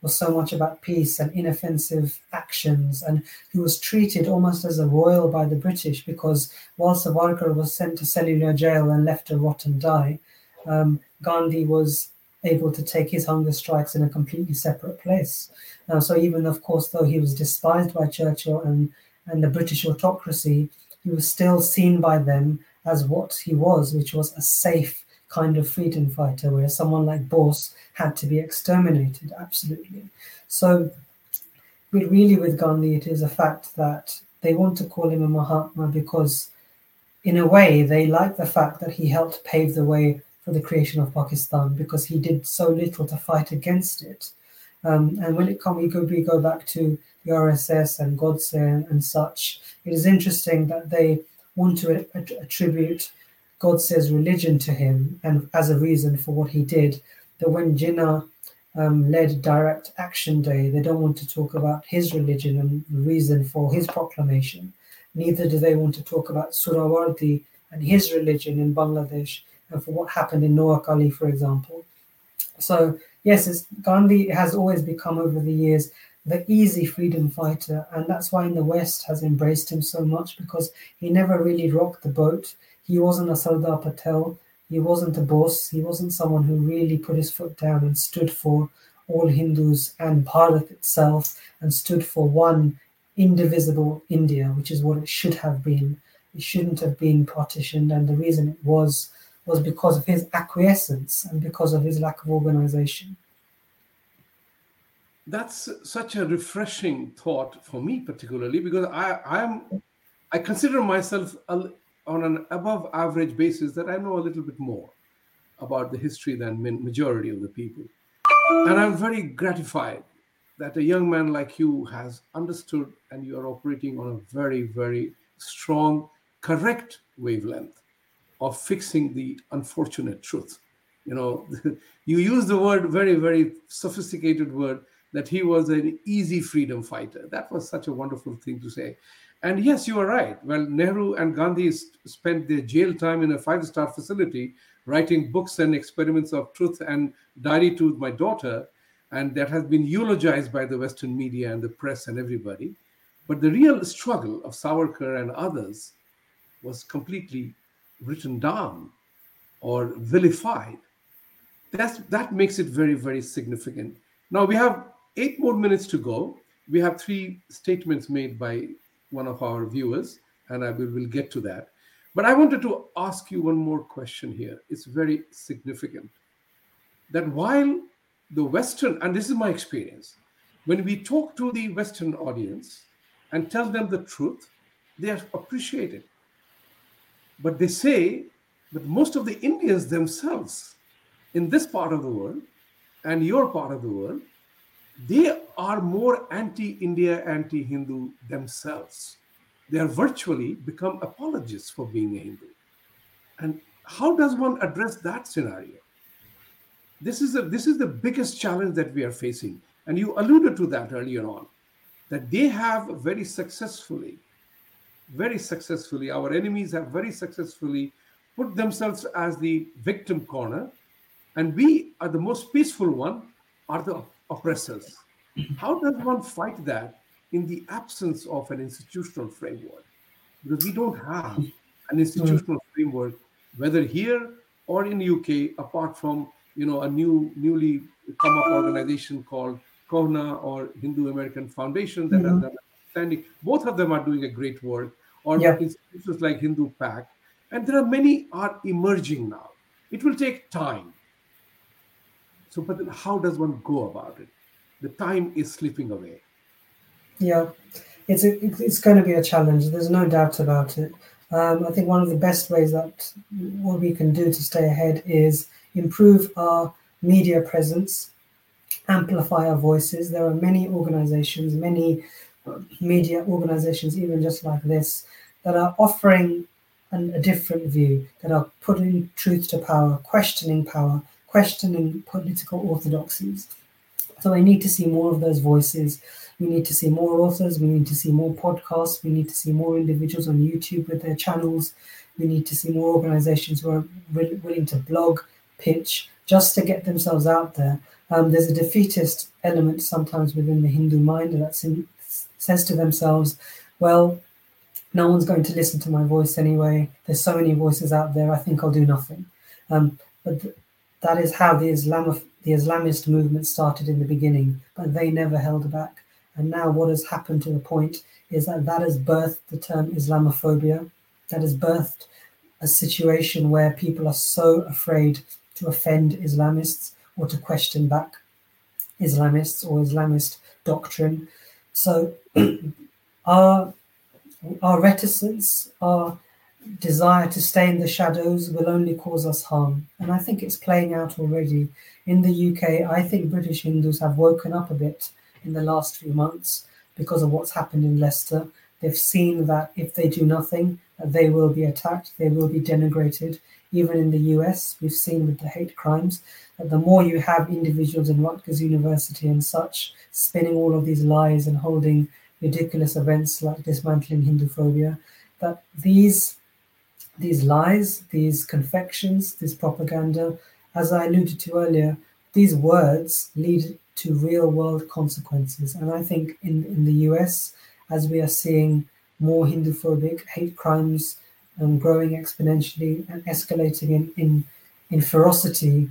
was so much about peace and inoffensive actions, and who was treated almost as a royal by the British because while Savarkar was sent to cellular jail and left to rot and die, um, Gandhi was able to take his hunger strikes in a completely separate place. Uh, so even, of course, though he was despised by Churchill and, and the British autocracy, he was still seen by them as what he was, which was a safe, kind of freedom fighter, whereas someone like Bose had to be exterminated. Absolutely. So, really, with Gandhi, it is a fact that they want to call him a Mahatma because, in a way, they like the fact that he helped pave the way for the creation of Pakistan because he did so little to fight against it. Um, and when it comes, we go, we go back to the RSS and Godse and, and such. It is interesting that they want to attribute Godse's religion to him and as a reason for what he did. That when Jinnah um, led Direct Action Day, they don't want to talk about his religion and the reason for his proclamation. Neither do they want to talk about Suhrawardi and his religion in Bangladesh for what happened in Noakhali, for example. So, yes, Gandhi has always become over the years the easy freedom fighter, and that's why in the West has embraced him so much because he never really rocked the boat. He wasn't a Sardar Patel, he wasn't a Bose, he wasn't someone who really put his foot down and stood for all Hindus and Bharat itself and stood for one indivisible India, which is what it should have been. It shouldn't have been partitioned, and the reason it was was because of his acquiescence and because of his lack of organization. That's such a refreshing thought for me, particularly because I, I'm, I consider myself a, on an above average basis that I know a little bit more about the history than majority of the people, and I'm very gratified that a young man like you has understood and you are operating on a very, very strong, correct wavelength of fixing the unfortunate truth. You know, you use the word very, very sophisticated word that he was an easy freedom fighter. That was such a wonderful thing to say. And yes, you are right. Well, Nehru and Gandhi spent their jail time in a five star facility writing books and experiments of truth and diary to my daughter. And that has been eulogized by the Western media and the press and everybody. But the real struggle of Savarkar and others was completely written down or vilified. That's, that makes it very, very significant. Now we have eight more minutes to go. We have three statements made by one of our viewers, and I will will get to that. But I wanted to ask you one more question here. It's very significant that while the Western, and this is my experience, when we talk to the Western audience and tell them the truth, they appreciate appreciated. But they say that most of the Indians themselves in this part of the world and your part of the world, they are more anti India, anti Hindu themselves. They are virtually become apologists for being a Hindu. And how does one address that scenario? This is, a, this is the biggest challenge that we are facing. And you alluded to that earlier on, that they have very successfully very successfully, our enemies have very successfully put themselves as the victim corner, and we are the most peaceful one, are the oppressors. How does one fight that in the absence of an institutional framework? Because we don't have an institutional framework, whether here or in the UK, apart from you know a new newly come up organization called KOHNA or Hindu American Foundation that mm-hmm. are standing. Both of them are doing a great work, or yeah. institutions like Hindu Pact, and there are many are emerging now. It will take time. So, but then how does one go about it? The time is slipping away. Yeah, it's a, it's going to be a challenge. There's no doubt about it. Um, I think one of the best ways that what we can do to stay ahead is improve our media presence, amplify our voices. There are many organizations, many media organizations, even just like this, that are offering an, a different view, that are putting truth to power, questioning power, questioning political orthodoxies. So I need to see more of those voices. We need to see more authors. We need to see more podcasts. We need to see more individuals on YouTube with their channels. We need to see more organizations who are willing to blog, pitch, just to get themselves out there. Um, there's a defeatist element sometimes within the Hindu mind and that's in, says to themselves, well, no one's going to listen to my voice anyway. There's so many voices out there. I think I'll do nothing. Um, but th- that is how the Islam the Islamist movement started in the beginning, but they never held back. And now, what has happened to the point is that that has birthed the term Islamophobia. That has birthed a situation where people are so afraid to offend Islamists or to question back Islamists or Islamist doctrine. So our our reticence, our desire to stay in the shadows will only cause us harm. And I think it's playing out already. In the UK, I think British Hindus have woken up a bit in the last few months because of what's happened in Leicester. They've seen that if they do nothing, they will be attacked, they will be denigrated. Even in the US, we've seen with the hate crimes that the more you have individuals in Rutgers University and such spinning all of these lies and holding ridiculous events like dismantling Hinduphobia, that these these lies, these confections, this propaganda, as I alluded to earlier, these words lead to real world consequences. And I think in, in the US, as we are seeing more Hinduphobic hate crimes um, growing exponentially and escalating in, in, in ferocity,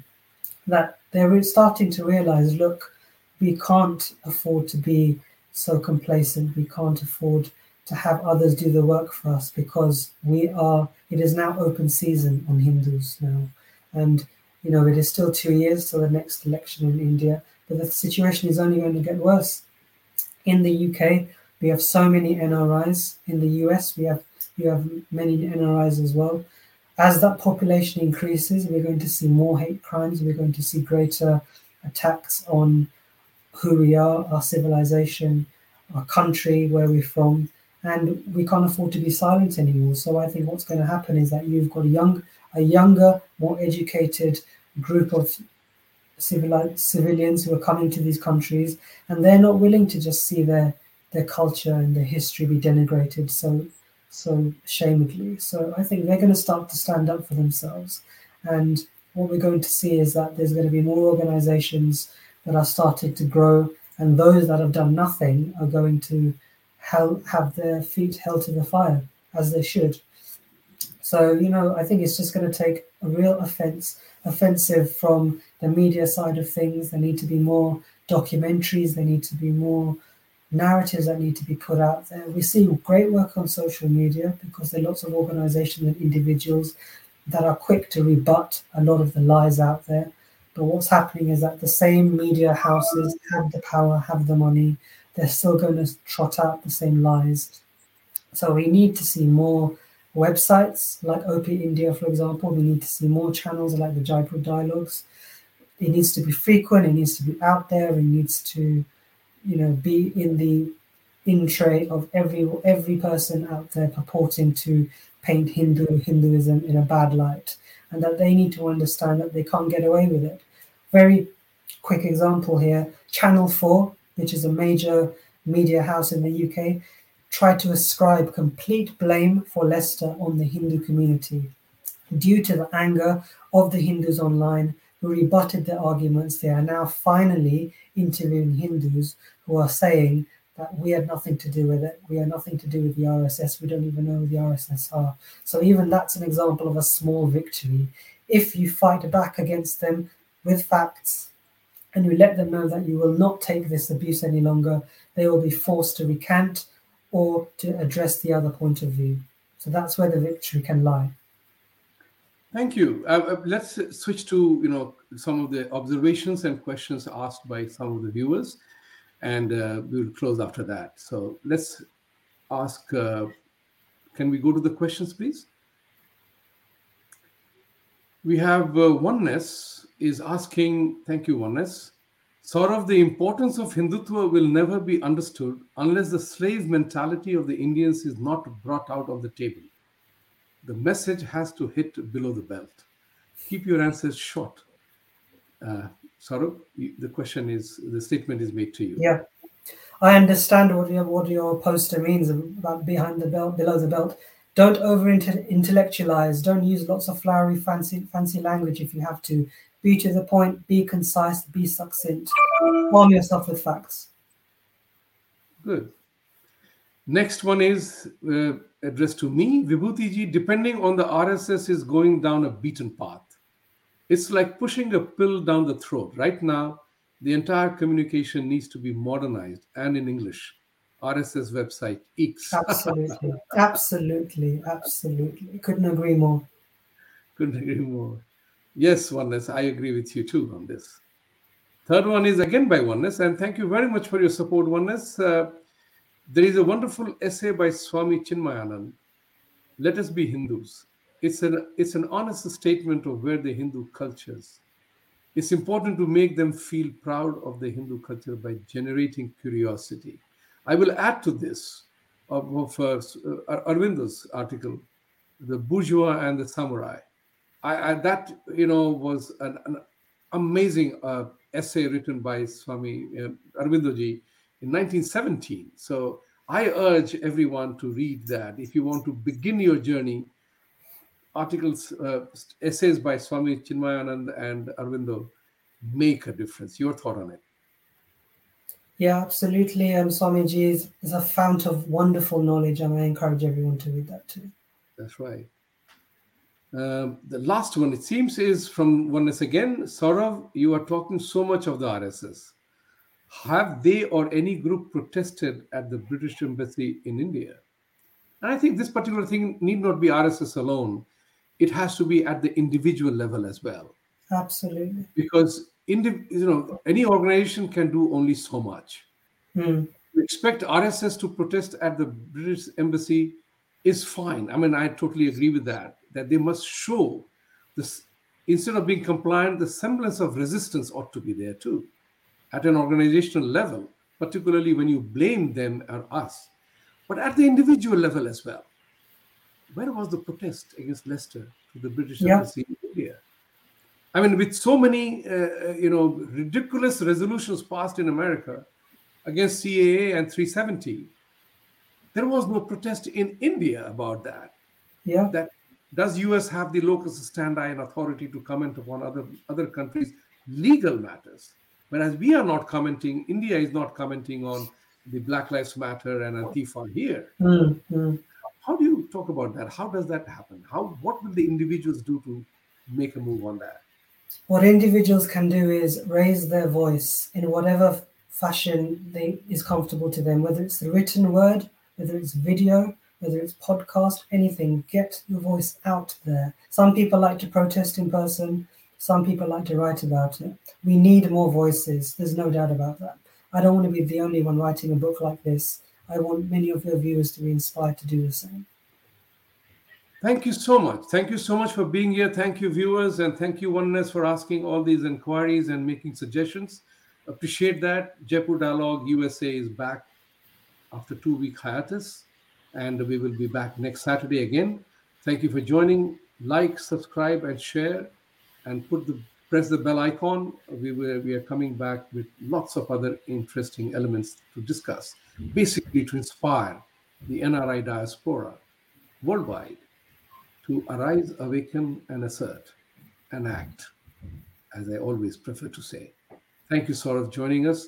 that they're starting to realize look, we can't afford to be so complacent. We can't afford to have others do the work for us because we are, it is now open season on Hindus now. And, you know, it is still two years till the next election in India, but the situation is only going to get worse. In the UK, we have so many NRIs. In the US, we have we have many NRIs as well. As that population increases, we're going to see more hate crimes. We're going to see greater attacks on who we are, our civilization, our country, where we're from, and we can't afford to be silent anymore. So I think what's going to happen is that you've got a young, a younger, more educated group of civil, civilians who are coming to these countries, and they're not willing to just see their their culture and their history be denigrated so so shamedly. So I think they're going to start to stand up for themselves, and what we're going to see is that there's going to be more organizations that are starting to grow, and those that have done nothing are going to have their feet held to the fire as they should. So you know, I think it's just going to take a real offense, offensive from the media side of things. There need to be more documentaries. There need to be more narratives that need to be put out there. We see great work on social media because there are lots of organizations and individuals that are quick to rebut a lot of the lies out there. But what's happening is that the same media houses have the power, have the money, they're still going to trot out the same lies. So we need to see more websites like OpIndia, for example. We need to see more channels like the Jaipur Dialogues. It needs to be frequent. It needs to be out there. It needs to, you know, be in the in tray of every every person out there purporting to paint Hindu Hinduism in a bad light, and that they need to understand that they can't get away with it. Very quick example here: Channel Four which is a major media house in the UK, tried to ascribe complete blame for Leicester on the Hindu community. Due to the anger of the Hindus online who rebutted their arguments, they are now finally interviewing Hindus who are saying that we had nothing to do with it. We had nothing to do with the RSS. We don't even know who the RSS are. So even that's an example of a small victory. If you fight back against them with facts, and you let them know that you will not take this abuse any longer, they will be forced to recant or to address the other point of view. So that's where the victory can lie. Thank you. Uh, uh let's switch to you know some of the observations and questions asked by some of the viewers, and uh, we'll close after that. So let's ask. Uh, can we go to the questions, please? We have uh, oneness is asking, thank you, Oneness. of the importance of Hindutva will never be understood unless the slave mentality of the Indians is not brought out of the table. The message has to hit below the belt. Keep your answers short. Uh, the question is, the statement is made to you. Yeah. I understand what your, what your poster means about behind the belt, below the belt. Don't over intellectualize. Don't use lots of flowery, fancy, fancy language if you have to. Be to the point, be concise, be succinct. Arm yourself with facts. Good. Next one is uh, addressed to me. Vibhuti depending on the RSS is going down a beaten path. It's like pushing a pill down the throat. Right now, the entire communication needs to be modernized and in English. RSS website, X. Absolutely, absolutely, absolutely. Couldn't agree more. Couldn't agree more. Yes, oneness. I agree with you too on this. Third one is again by oneness, and thank you very much for your support, oneness. Uh, there is a wonderful essay by Swami Chinmayanand. Let us be Hindus. It's an it's an honest statement of where the Hindu cultures. It's important to make them feel proud of the Hindu culture by generating curiosity. I will add to this of, of uh, Arvindo's article, the bourgeois and the samurai. I, I that you know was an, an amazing uh, essay written by Swami uh, Arvindoji in 1917. So I urge everyone to read that if you want to begin your journey. Articles, uh, essays by Swami Chinmayanand and Arvindo make a difference. Your thought on it? Yeah, absolutely. Um, Swamiji is, is a fount of wonderful knowledge, and I encourage everyone to read that too. That's right. Um, the last one, it seems, is from Oneness again. Saurav, you are talking so much of the RSS. Have they or any group protested at the British Embassy in India? And I think this particular thing need not be RSS alone. It has to be at the individual level as well. Absolutely. Because you know any organization can do only so much. Mm. expect RSS to protest at the British Embassy is fine. I mean, I totally agree with that. That they must show this instead of being compliant, the semblance of resistance ought to be there too, at an organizational level, particularly when you blame them or us, but at the individual level as well. Where was the protest against Leicester to the British yeah. Embassy in India? I mean, with so many, uh, uh you know, ridiculous resolutions passed in America against CAA and 370, there was no protest in India about that. Yeah. That does US have the locus standi and authority to comment upon other other countries' legal matters? Whereas we are not commenting, India is not commenting on the Black Lives Matter and Antifa here. Mm-hmm. How do you talk about that? How does that happen? How what will the individuals do to make a move on that? What individuals can do is raise their voice in whatever fashion they, is comfortable to them, whether it's the written word, whether it's video, whether it's podcast, anything, get your voice out there. Some people like to protest in person, some people like to write about it. We need more voices, there's no doubt about that. I don't want to be the only one writing a book like this. I want many of your viewers to be inspired to do the same. Thank you so much. Thank you so much for being here. Thank you, viewers, and thank you, Oneness, for asking all these inquiries and making suggestions. Appreciate that. Jaipur Dialogue USA is back after two week hiatus, and we will be back next Saturday again. Thank you for joining. Like, subscribe, and share, and put the press the bell icon. We were we are coming back with lots of other interesting elements to discuss, basically to inspire the NRI diaspora worldwide to arise, awaken, and assert and act, as I always prefer to say. Thank you, Saurav, joining us.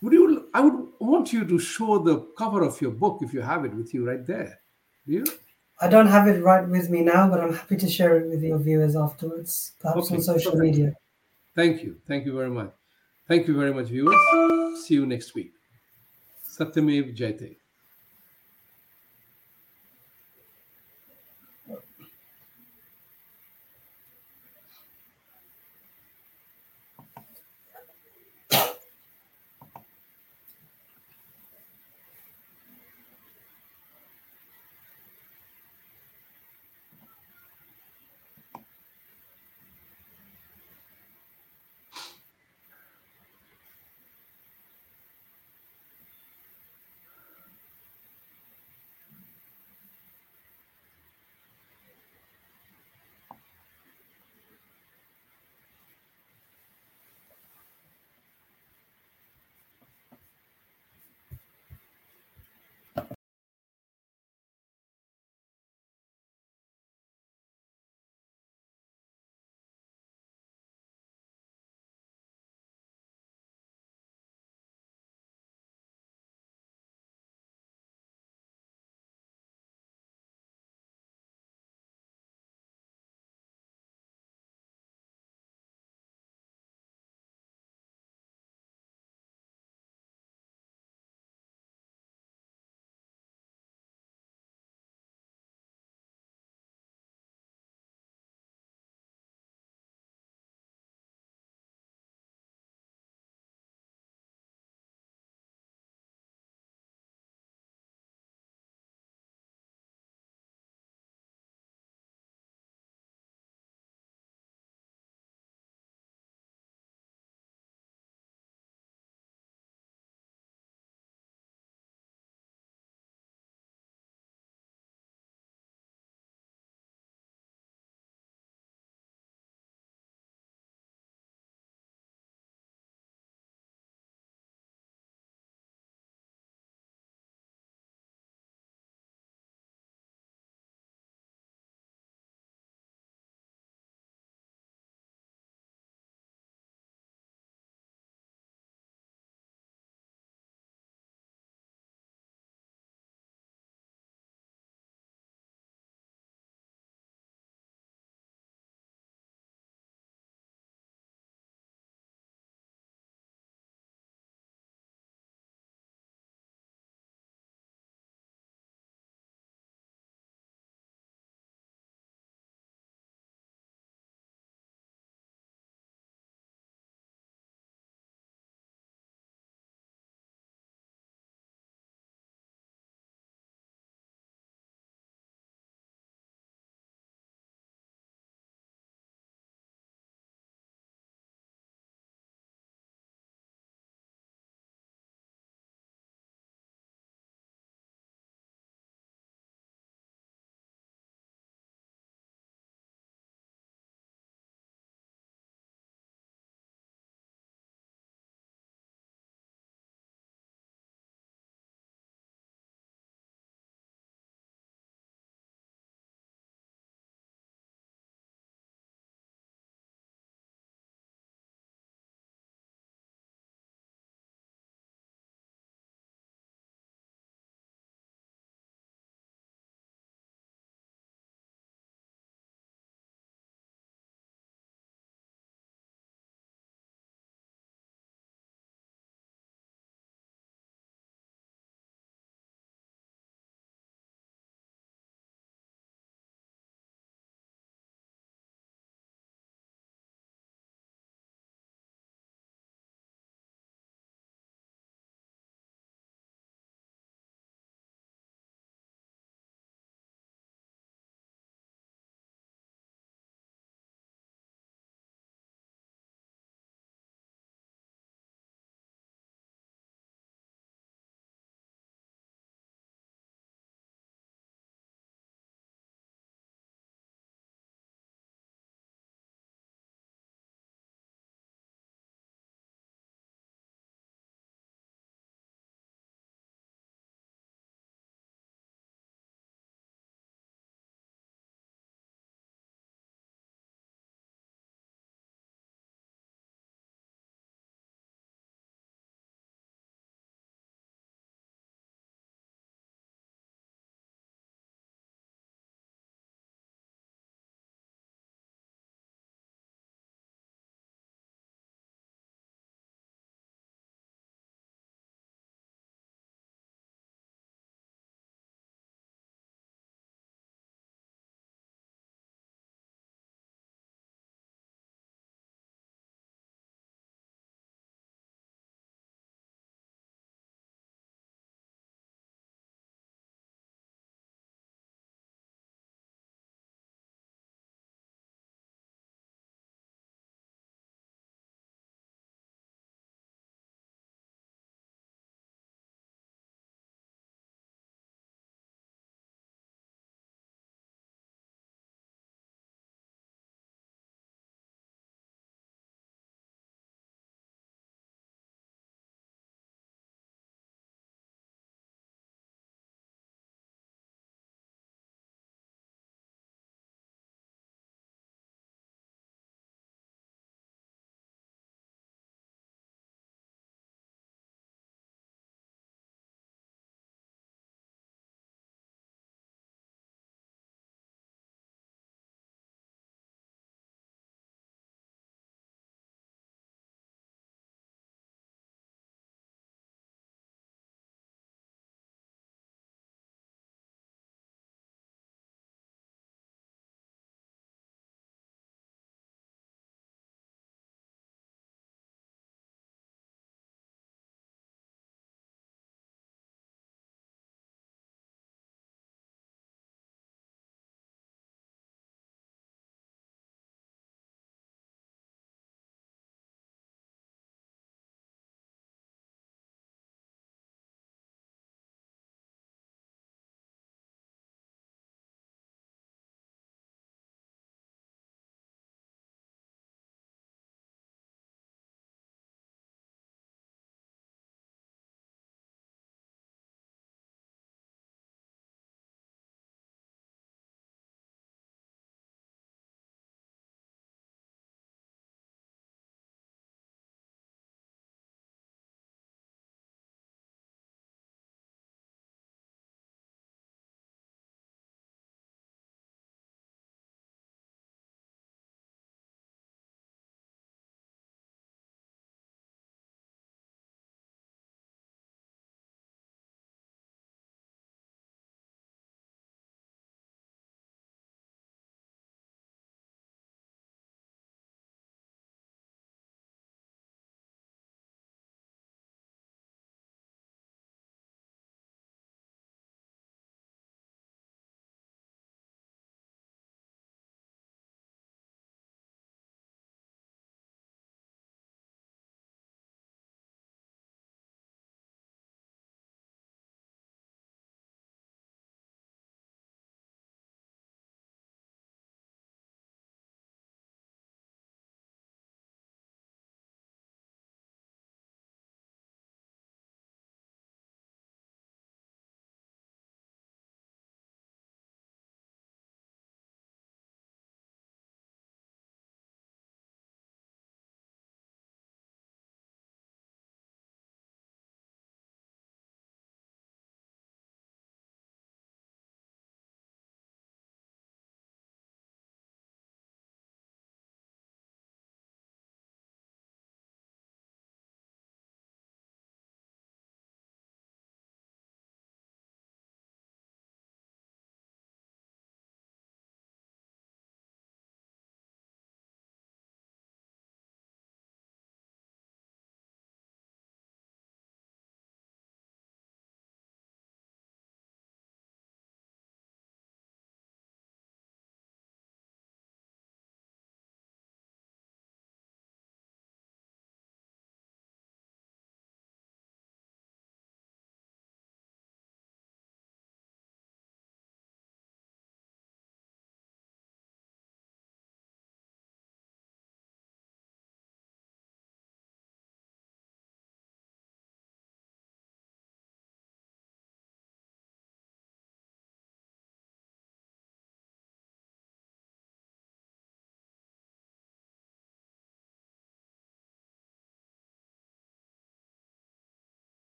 Would you? I would want you to show the cover of your book if you have it with you right there. Do you? I don't have it right with me now, but I'm happy to share it with your viewers afterwards, perhaps okay, on social perfect. media. Thank you. Thank you very much. Thank you very much, viewers. See you next week. Satyamev Jayate.